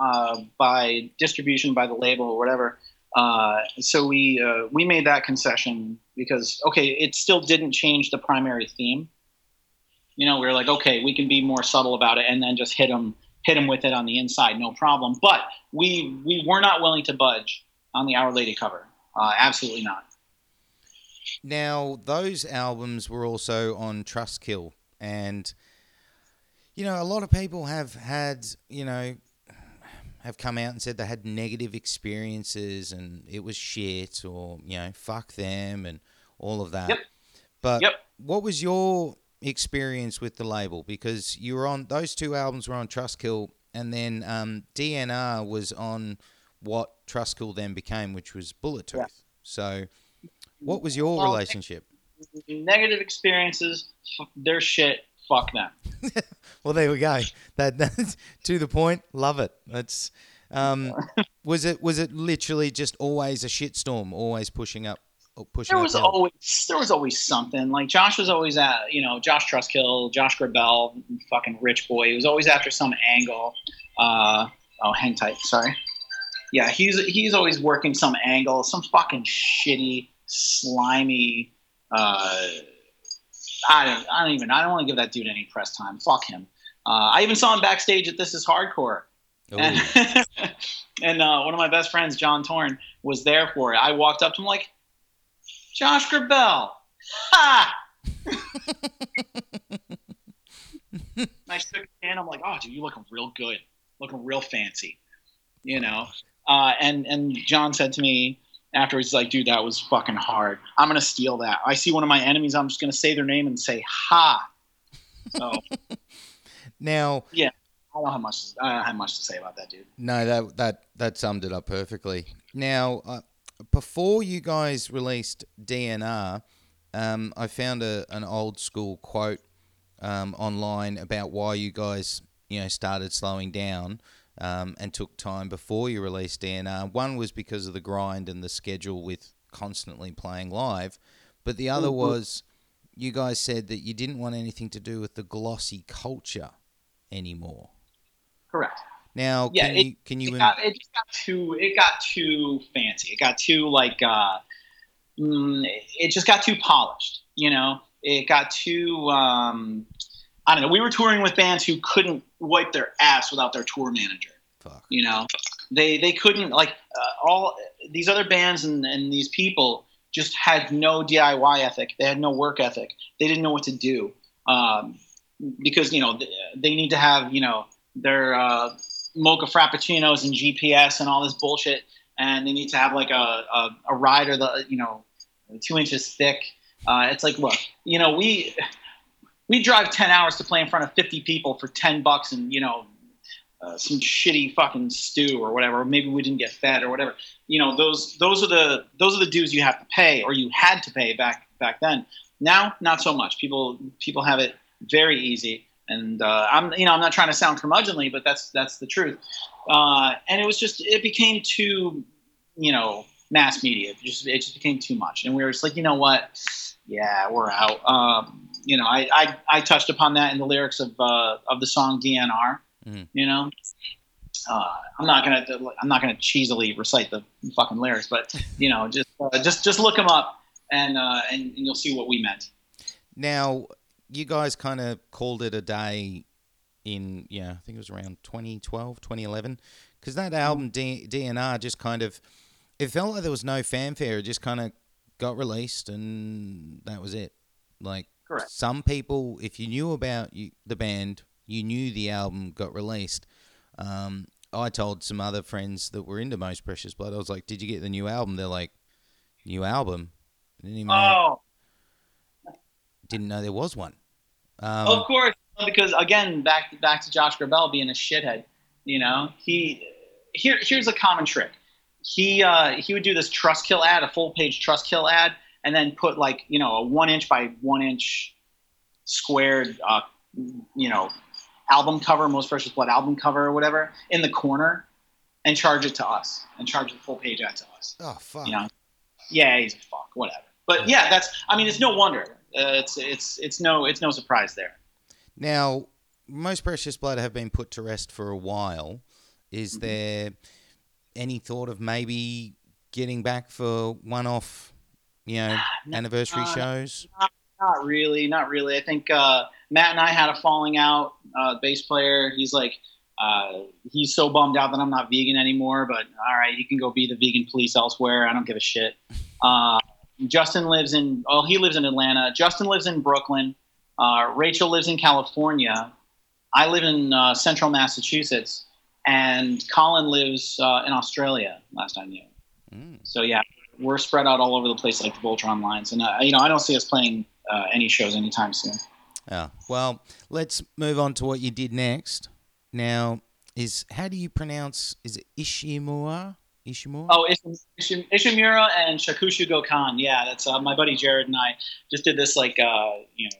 uh, by distribution by the label or whatever. Uh, so we uh, we made that concession because okay, it still didn't change the primary theme. You know, we were like, okay, we can be more subtle about it, and then just hit them hit them with it on the inside, no problem. But we we were not willing to budge on the Our Lady cover. Uh, absolutely not. Now, those albums were also on Trustkill, and you know, a lot of people have had, you know, have come out and said they had negative experiences and it was shit or, you know, fuck them and all of that. Yep. But Yep. what was your experience with the label? Because you were on those two albums were on Trustkill, and then um, DNR was on what Trustkill then became, which was Bullet Tooth. Yeah. So, what was your Well, relationship? Negative experiences, they're shit. Fuck them. Well, there we go. That that's to the point. Love it. That's um, was it was it literally just always a shitstorm, always pushing up, pushing There was uphill? always there was always something. Like Josh was always at you know Josh Trustkill, Josh Grabelle, fucking rich boy. He was always after some angle. Uh, oh, hang tight. Sorry. Yeah, he's he's always working some angle, some fucking shitty, slimy. Uh, I don't I don't even I don't want to give that dude any press time. Fuck him. Uh, I even saw him backstage at This Is Hardcore. Ooh. And, and uh, one of my best friends, John Torn, was there for it. I walked up to him like, Josh Grabelle. Ha! I shook his hand. I'm like, oh, dude, you looking real good. Looking real fancy. You know? Uh, and, and John said to me afterwards, he's like, dude, that was fucking hard. I'm going to steal that. I see one of my enemies. I'm just going to say their name and say, ha. So now yeah I don't have much, I don't have much to say about that, dude. no, that that that summed it up perfectly. Now, uh, before you guys released DNR, um, I found a, an old school quote um, online about why you guys, you know, started slowing down um, and took time before you released DNR. One was because of the grind and the schedule with constantly playing live, but the other was you guys said that you didn't want anything to do with the glossy culture anymore. Correct. Now, Yeah, can it- you can you it got, it just got too it got too fancy it got too like uh mm, it just got too polished you know it got too um i don't know. We were touring with bands who couldn't wipe their ass without their tour manager. Fuck? you know? They they couldn't like uh, all these other bands and, and these people just had no diy ethic. They had no work ethic. They didn't know what to do. Um, because you know th- they need to have you know their uh, mocha frappuccinos and gps and all this bullshit. And they need to have like a, a, a rider that you know two inches thick. Uh, it's like look you know we we drive 10 hours to play in front of 50 people for 10 bucks and you know uh, some shitty fucking stew or whatever. Maybe we didn't get fed or whatever. You know, those those are the those are the dues you have to pay or you had to pay back back then. Now, not so much. People people have it very easy, and uh, I'm you know I'm not trying to sound curmudgeonly, but that's that's the truth. Uh, and it was just it became too you know mass media. It just it just became too much, and we were just like, you know what? Yeah, we're out. Um, you know, I, I I touched upon that in the lyrics of uh, of the song DNR. Mhm. You know, uh, I'm not gonna I'm not gonna cheesily recite the fucking lyrics, but you know, just uh, just just look them up and uh, and, and you'll see what we meant. Now, you guys kind of called it a day in, yeah, I think it was around 2012, 2011, because that album, D- DNR, just kind of, it felt like there was no fanfare. It just kind of got released and that was it. Like, Correct. some people, if you knew about you, the band, you knew the album got released. Um, I told some other friends that were into Most Precious Blood, I was like, did you get the new album? They're like, new album? I didn't even know, Oh, didn't know there was one. Um, of course, because again, back back to Josh Grabelle being a shithead. You know, he here here's a common trick. He uh, he would do this Trustkill ad, a full page Trustkill ad, and then put like you know a one inch by one inch squared, uh, you know, album cover, Most Precious Blood album cover or whatever, in the corner, and charge it to us, and charge the full page ad to us. Oh fuck. You know, yeah, he's a fuck, whatever. But yeah, that's. I mean, it's no wonder. Uh, it's it's it's no it's no surprise there. Now, most precious blood have been put to rest for a while. Is Mhm. there any thought of maybe getting back for one-off, you know, No, anniversary shows? Not really, not really. I think uh, Matt and I had a falling out. Uh, bass player, he's like, uh, he's so bummed out that I'm not vegan anymore. But all right, you can go be the vegan police elsewhere. I don't give a shit. Uh, Justin lives in, oh, he lives in Atlanta. Justin lives in Brooklyn. Uh, Rachel lives in California. I live in uh, central Massachusetts. And Colin lives uh, in Australia, last I knew. Mm. So yeah, we're spread out all over the place like the Voltron lines, and uh, you know I don't see us playing uh, any shows anytime soon. Oh, well, let's move on to what you did next. Now, is how do you pronounce? Is it Ishimura? Ishimura? Oh, Ishim- Ishim- Ishimura and Shakushu Gokan. Yeah, that's uh, my buddy Jared and I just did this like uh, you know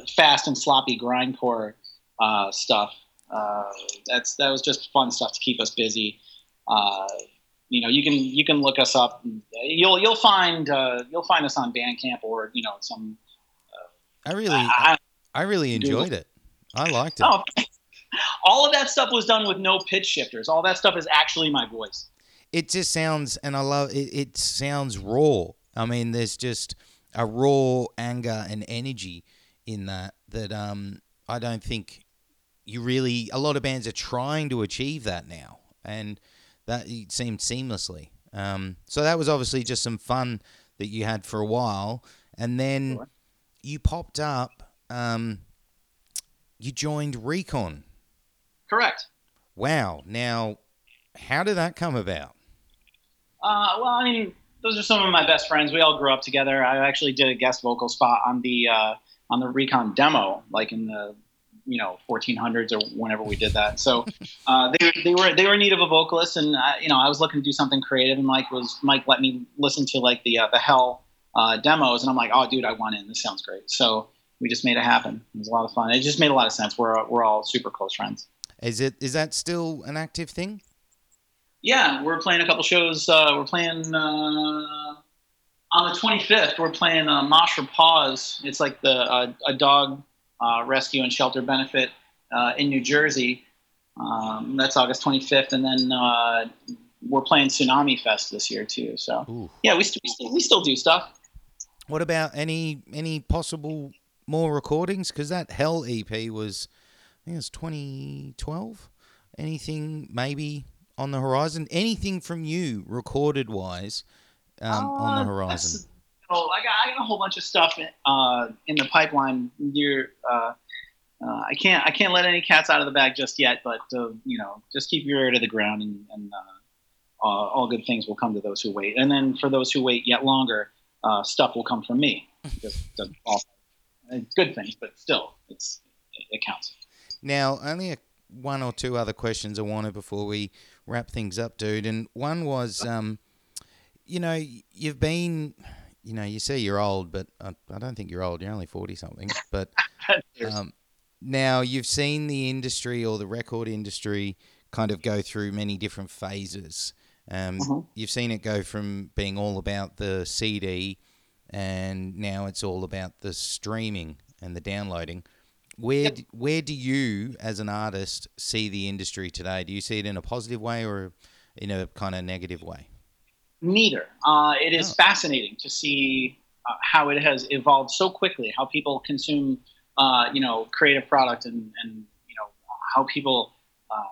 the fast and sloppy grindcore uh, stuff. Uh, that's that was just fun stuff to keep us busy. Uh, you know, you can you can look us up. You'll you'll find uh, you'll find us on Bandcamp or you know some. I really, I, I really enjoyed it. I liked it. Oh, all of that stuff was done with no pitch shifters. All that stuff is actually my voice. it just sounds and i love it it sounds raw i mean there's just a raw anger and energy in that that um i don't think you really a lot of bands are trying to achieve that now and that it seemed seamlessly um so that was obviously just some fun that you had for a while and then Sure. you popped up um you joined recon Correct. wow now how did that come about Uh, well, I mean, those are some of my best friends. We all grew up together. I actually did a guest vocal spot on the uh, on the Recon demo, like in the you know 1400s or whenever we did that. So uh, they, they were they were in need of a vocalist, and I, you know I was looking to do something creative, and Mike was Mike let me listen to like the uh, the Hell uh, demos, and I'm like, oh dude, I want in. This sounds great. So we just made it happen. It was a lot of fun. It just made a lot of sense. We're we're all super close friends. Is it is that still an active thing? Yeah, we're playing a couple shows. Uh, we're playing uh, on the 25th. We're playing uh, Mosh for Paws. It's like the uh, a dog uh, rescue and shelter benefit uh, in New Jersey. Um, that's August 25th, and then uh, we're playing Tsunami Fest this year too. So Ooh. yeah, we, st- we, still, we still do stuff. What about any any possible more recordings? Because that Hell EP was, I think it was 2012. Anything maybe on the horizon? Anything from you recorded wise um, on the Uh, horizon? Oh, I got, I got a whole bunch of stuff uh, in the pipeline. You're, uh, uh, I can't I can't let any cats out of the bag just yet, but uh, you know, just keep your ear to the ground, and, and uh, uh, all good things will come to those who wait. And then for those who wait yet longer, uh, stuff will come from me. Just, just all, it's good things, but still, it's it, it counts. Now, only a, one or two other questions I wanted before we wrap things up, dude. And one was, um, you know, you've been, you know, you say you're old, but I, I don't think you're old. You're only 40 something. But um, now you've seen the industry or the record industry kind of go through many different phases. Um, Mhm. You've seen it go from being all about the CD, and now it's all about the streaming and the downloading. Where Yep. where do you, as an artist, see the industry today? Do you see it in a positive way or in a kind of negative way? Neither. Uh, it is Oh. fascinating to see uh, how it has evolved so quickly. How people consume, uh, you know, creative product, and, and you know how people uh,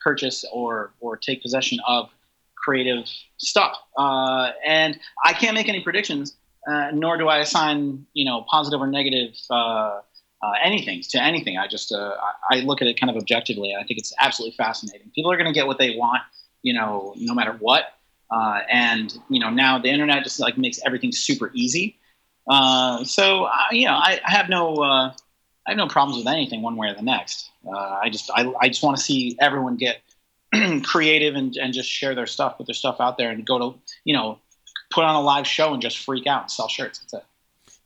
purchase or or take possession of creative stuff. Uh, and I can't make any predictions, uh, nor do I assign you know positive or negative. Uh, uh, anything to anything. I just uh, I, I look at it kind of objectively. I think it's absolutely fascinating. People are going to get what they want, you know, no matter what. Uh, and you know now the internet just like makes everything super easy. Uh, so you know I, I have no uh, I have no problems with anything one way or the next. Uh, I just I, I just want to see everyone get creative and, and just share their stuff, put their stuff out there, and go to you know put on a live show and just freak out and sell shirts. That's it.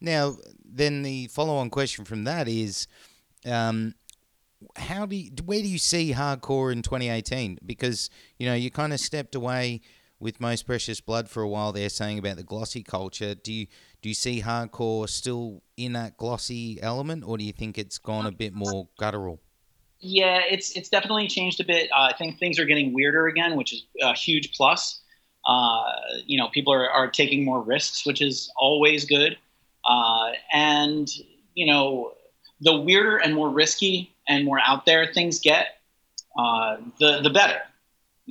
Now, then the follow-on question from that is, um, how do you, where do you see hardcore in 2018? Because you know you kind of stepped away with most precious blood for a while there, saying about the glossy culture. Do you do you see hardcore still in that glossy element, or do you think it's gone a bit more guttural? Yeah, it's it's definitely changed a bit. Uh, I think things are getting weirder again, which is a huge plus. Uh, you know, people are, are taking more risks, which is always good. Uh, and you know, the weirder and more risky and more out there things get, uh, the the better.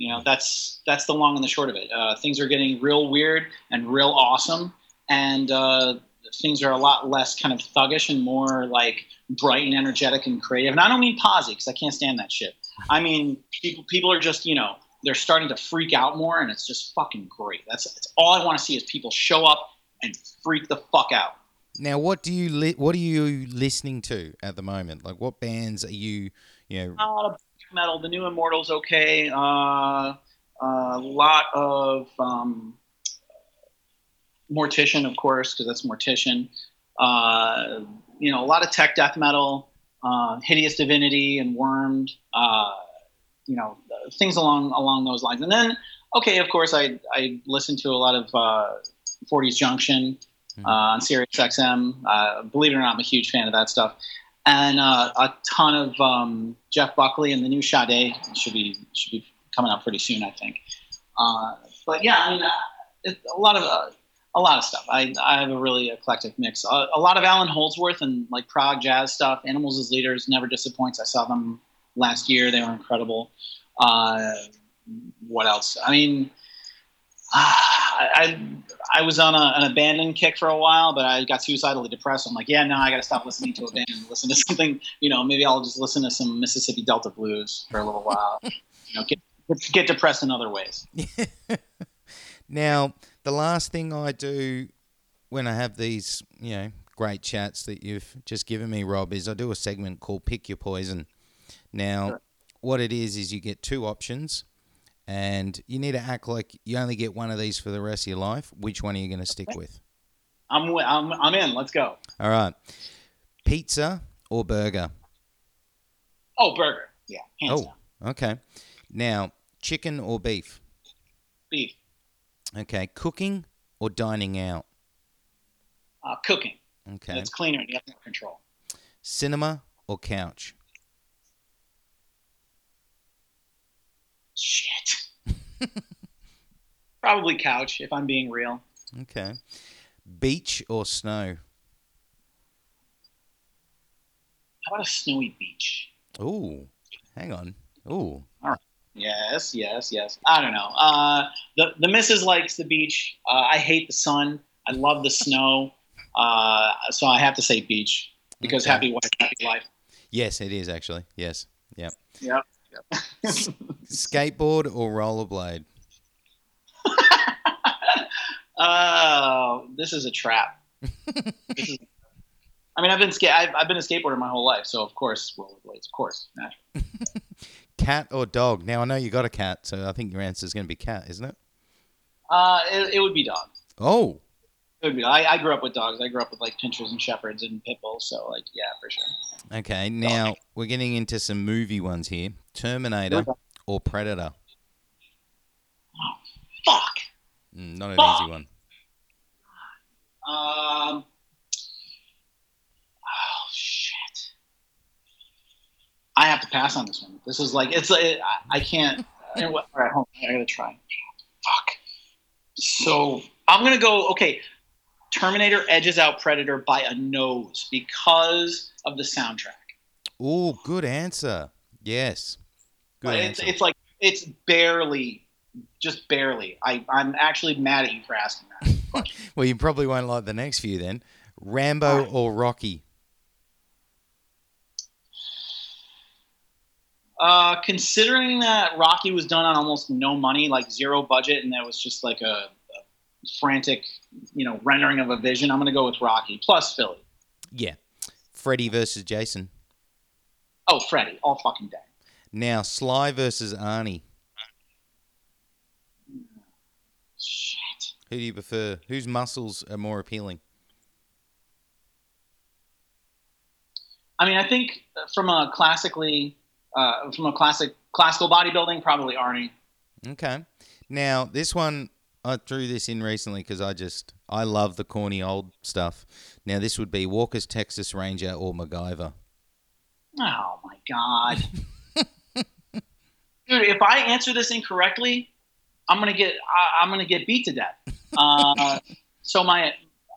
You know, that's that's the long and the short of it. Uh, things are getting real weird and real awesome, and uh, things are a lot less kind of thuggish and more like bright and energetic and creative. And I don't mean posy because I can't stand that shit. I mean people people are just you know they're starting to freak out more, and it's just fucking great. That's, that's all I want to see is people show up and freak the fuck out. Now, what do you li- what are you listening to at the moment? Like, what bands are you you know? Uh, metal. The New Immortals, okay. Uh, a lot of um, Mortician, of course, because that's Mortician. Uh, you know, a lot of tech death metal, uh, Hideous Divinity, and Wormed. Uh, you know, things along along those lines. And then, okay, of course, I I listen to a lot of 40s uh, Junction mm-hmm. on Sirius XM. Uh, believe it or not, I'm a huge fan of that stuff. And a ton of um, Jeff Buckley and the new Sade should be should be coming out pretty soon, I think. but yeah, I mean, a lot of a lot of stuff. I, I have a really eclectic mix. A, a, lot of Allan Holdsworth and like prog jazz stuff. Animals as Leaders never disappoints. I saw them last year. They were incredible. Uh, what else? I mean, I, I, was on a, an abandoned kick for a while, but I got suicidally depressed. I'm like, yeah, no, I got to stop listening to Abandon and listen to something. You know, maybe I'll just listen to some Mississippi Delta blues for a little while. you know, get get depressed in other ways. now, the last thing I do when I have these, you know, great chats that you've just given me, Rob, is I do a segment called Pick Your Poison. Now, sure. what it is is you get two options, and you need to act like you only get one of these for the rest of your life. Which one are you going to stick okay. with? I'm, I'm I'm in. Let's go. All right, pizza or burger? Oh, burger. Yeah. oh, down. okay. Now, chicken or beef? Beef. Okay, cooking or dining out? Uh, cooking. Okay. it's cleaner and you have more control. Cinema or couch? Shit. Probably couch, if I'm being real. Okay. Beach or snow? How about a snowy beach? Ooh, hang on. Ooh. All right. Yes, yes, yes. I don't know. Uh, the the missus likes the beach. Uh, I hate the sun. I love the snow. Uh, so I have to say beach because okay. happy wife, happy life. Yes, it is actually. Yes. Yep. Yep. Yep. Skateboard or rollerblade? Oh, this is a trap. is, I mean, I've been ska- I've, I've been a skateboarder my whole life, so of course rollerblades, of course, cat or dog? Now I know you got a cat, so I think your answer is going to be cat, isn't it? Uh, it, it would be dog. Oh. I, I grew up with dogs. I grew up with like pinschers and shepherds and pit bulls. So like, yeah, for sure. Okay, now dog. we're getting into some movie ones here: Terminator or Predator. Oh, fuck. Mm, not an fuck. easy one. Um, Oh shit. I have to pass on this one. This is like it's it, I, I can't. all right, hold on, I gotta try. Fuck. So I'm gonna go. Okay, Terminator edges out Predator by a nose because of the soundtrack. Oh, good answer. Yes, good answer. It's, it's like it's barely, just barely. I I'm actually mad at you for asking that. well, you probably won't like the next few then. Rambo right. or Rocky? Uh, considering that Rocky was done on almost no money, like zero budget, and that was just like a, a frantic, you know, rendering of a vision, I'm going to go with Rocky plus Philly. Yeah, Freddy versus Jason. Oh, Freddy, all fucking day. Now Sly versus Arnie. Shit. Who do you prefer? Whose muscles are more appealing? I mean, I think from a classically, uh, from a classic classical bodybuilding, probably Arnie. Okay. Now this one, I threw this in recently because I just I love the corny old stuff. Now this would be Walker's Texas Ranger or MacGyver. Oh my god, dude! If I answer this incorrectly, I'm gonna get I, am gonna get beat to death. Uh, so my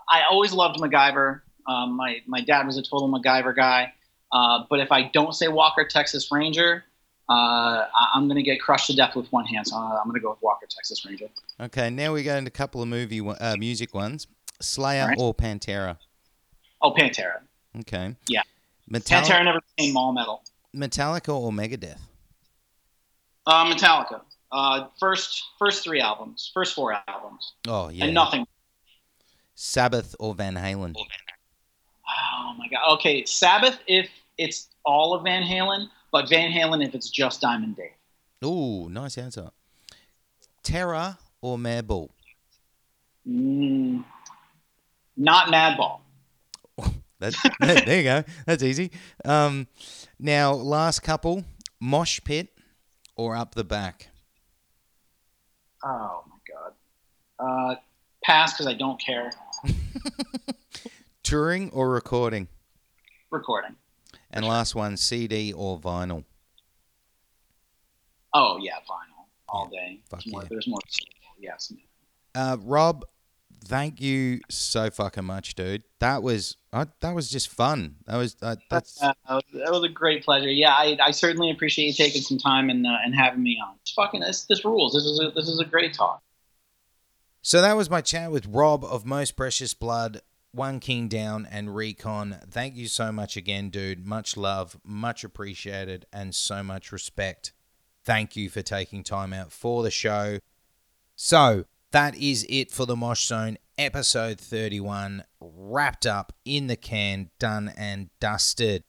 I always loved MacGyver. Um, my my dad was a total MacGyver guy. Uh, but if I don't say Walker Texas Ranger, uh, I'm going to get crushed to death with one hand. So I'm going to go with Walker Texas Ranger. Okay. Now we go into a couple of movie uh, music ones. Slayer Alright. or Pantera. Oh, Pantera. Okay. Yeah. Metallica, Pantera never became all metal. Metallica or Megadeth. Uh, Metallica. Uh, first first three albums, first four albums, Oh yeah. and nothing. Sabbath or Van Halen. Oh my god. Okay, Sabbath if it's all of Van Halen, but Van Halen if it's just Diamond Dave. Ooh, nice answer. Terror or Madball. Mm, not Madball. That, there you go. That's easy. Um, now, last couple: mosh pit or up the back. Oh my god. Uh, pass because I don't care. Touring or recording. Recording. And last one: CD or vinyl. Oh yeah, vinyl all day. fuck More- yeah. There's more. Yes. Uh, Rob, thank you so fucking much, dude. That was uh, that was just fun. That was uh, that's Uh, that was a great pleasure. Yeah, I, I certainly appreciate you taking some time and uh, and having me on. It's fucking this this rules. This is a, this is a great talk. So that was my chat with Rob of Most Precious Blood, One King Down, and Recon. Thank you so much again, dude. Much love, much appreciated, and so much respect. Thank you for taking time out for the show. So that is it for the Mosh Zone episode 31, wrapped up in the can, done and dusted.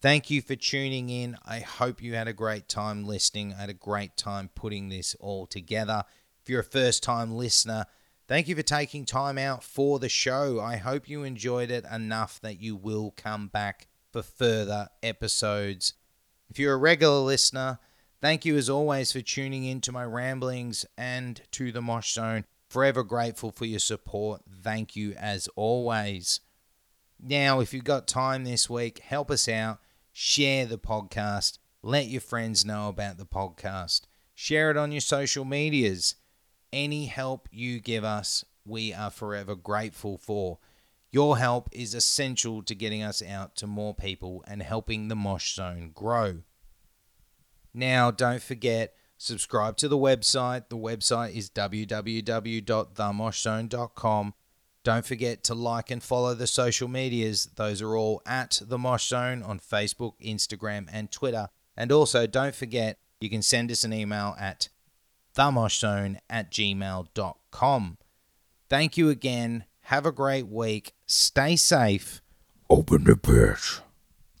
Thank you for tuning in. I hope you had a great time listening. I had a great time putting this all together. If you're a first time listener, thank you for taking time out for the show. I hope you enjoyed it enough that you will come back for further episodes. If you're a regular listener, thank you as always for tuning in to my ramblings and to the Mosh Zone. Forever grateful for your support. Thank you as always. Now, if you've got time this week, help us out. Share the podcast. Let your friends know about the podcast. Share it on your social medias. Any help you give us, we are forever grateful for. Your help is essential to getting us out to more people and helping the Mosh Zone grow. Now, don't forget, subscribe to the website. The website is www.themoshzone.com. Don't forget to like and follow the social medias. Those are all at The Mosh Zone on Facebook, Instagram, and Twitter. And also, don't forget, you can send us an email at themoshzone at gmail.com. Thank you again. Have a great week. Stay safe. Open the pit.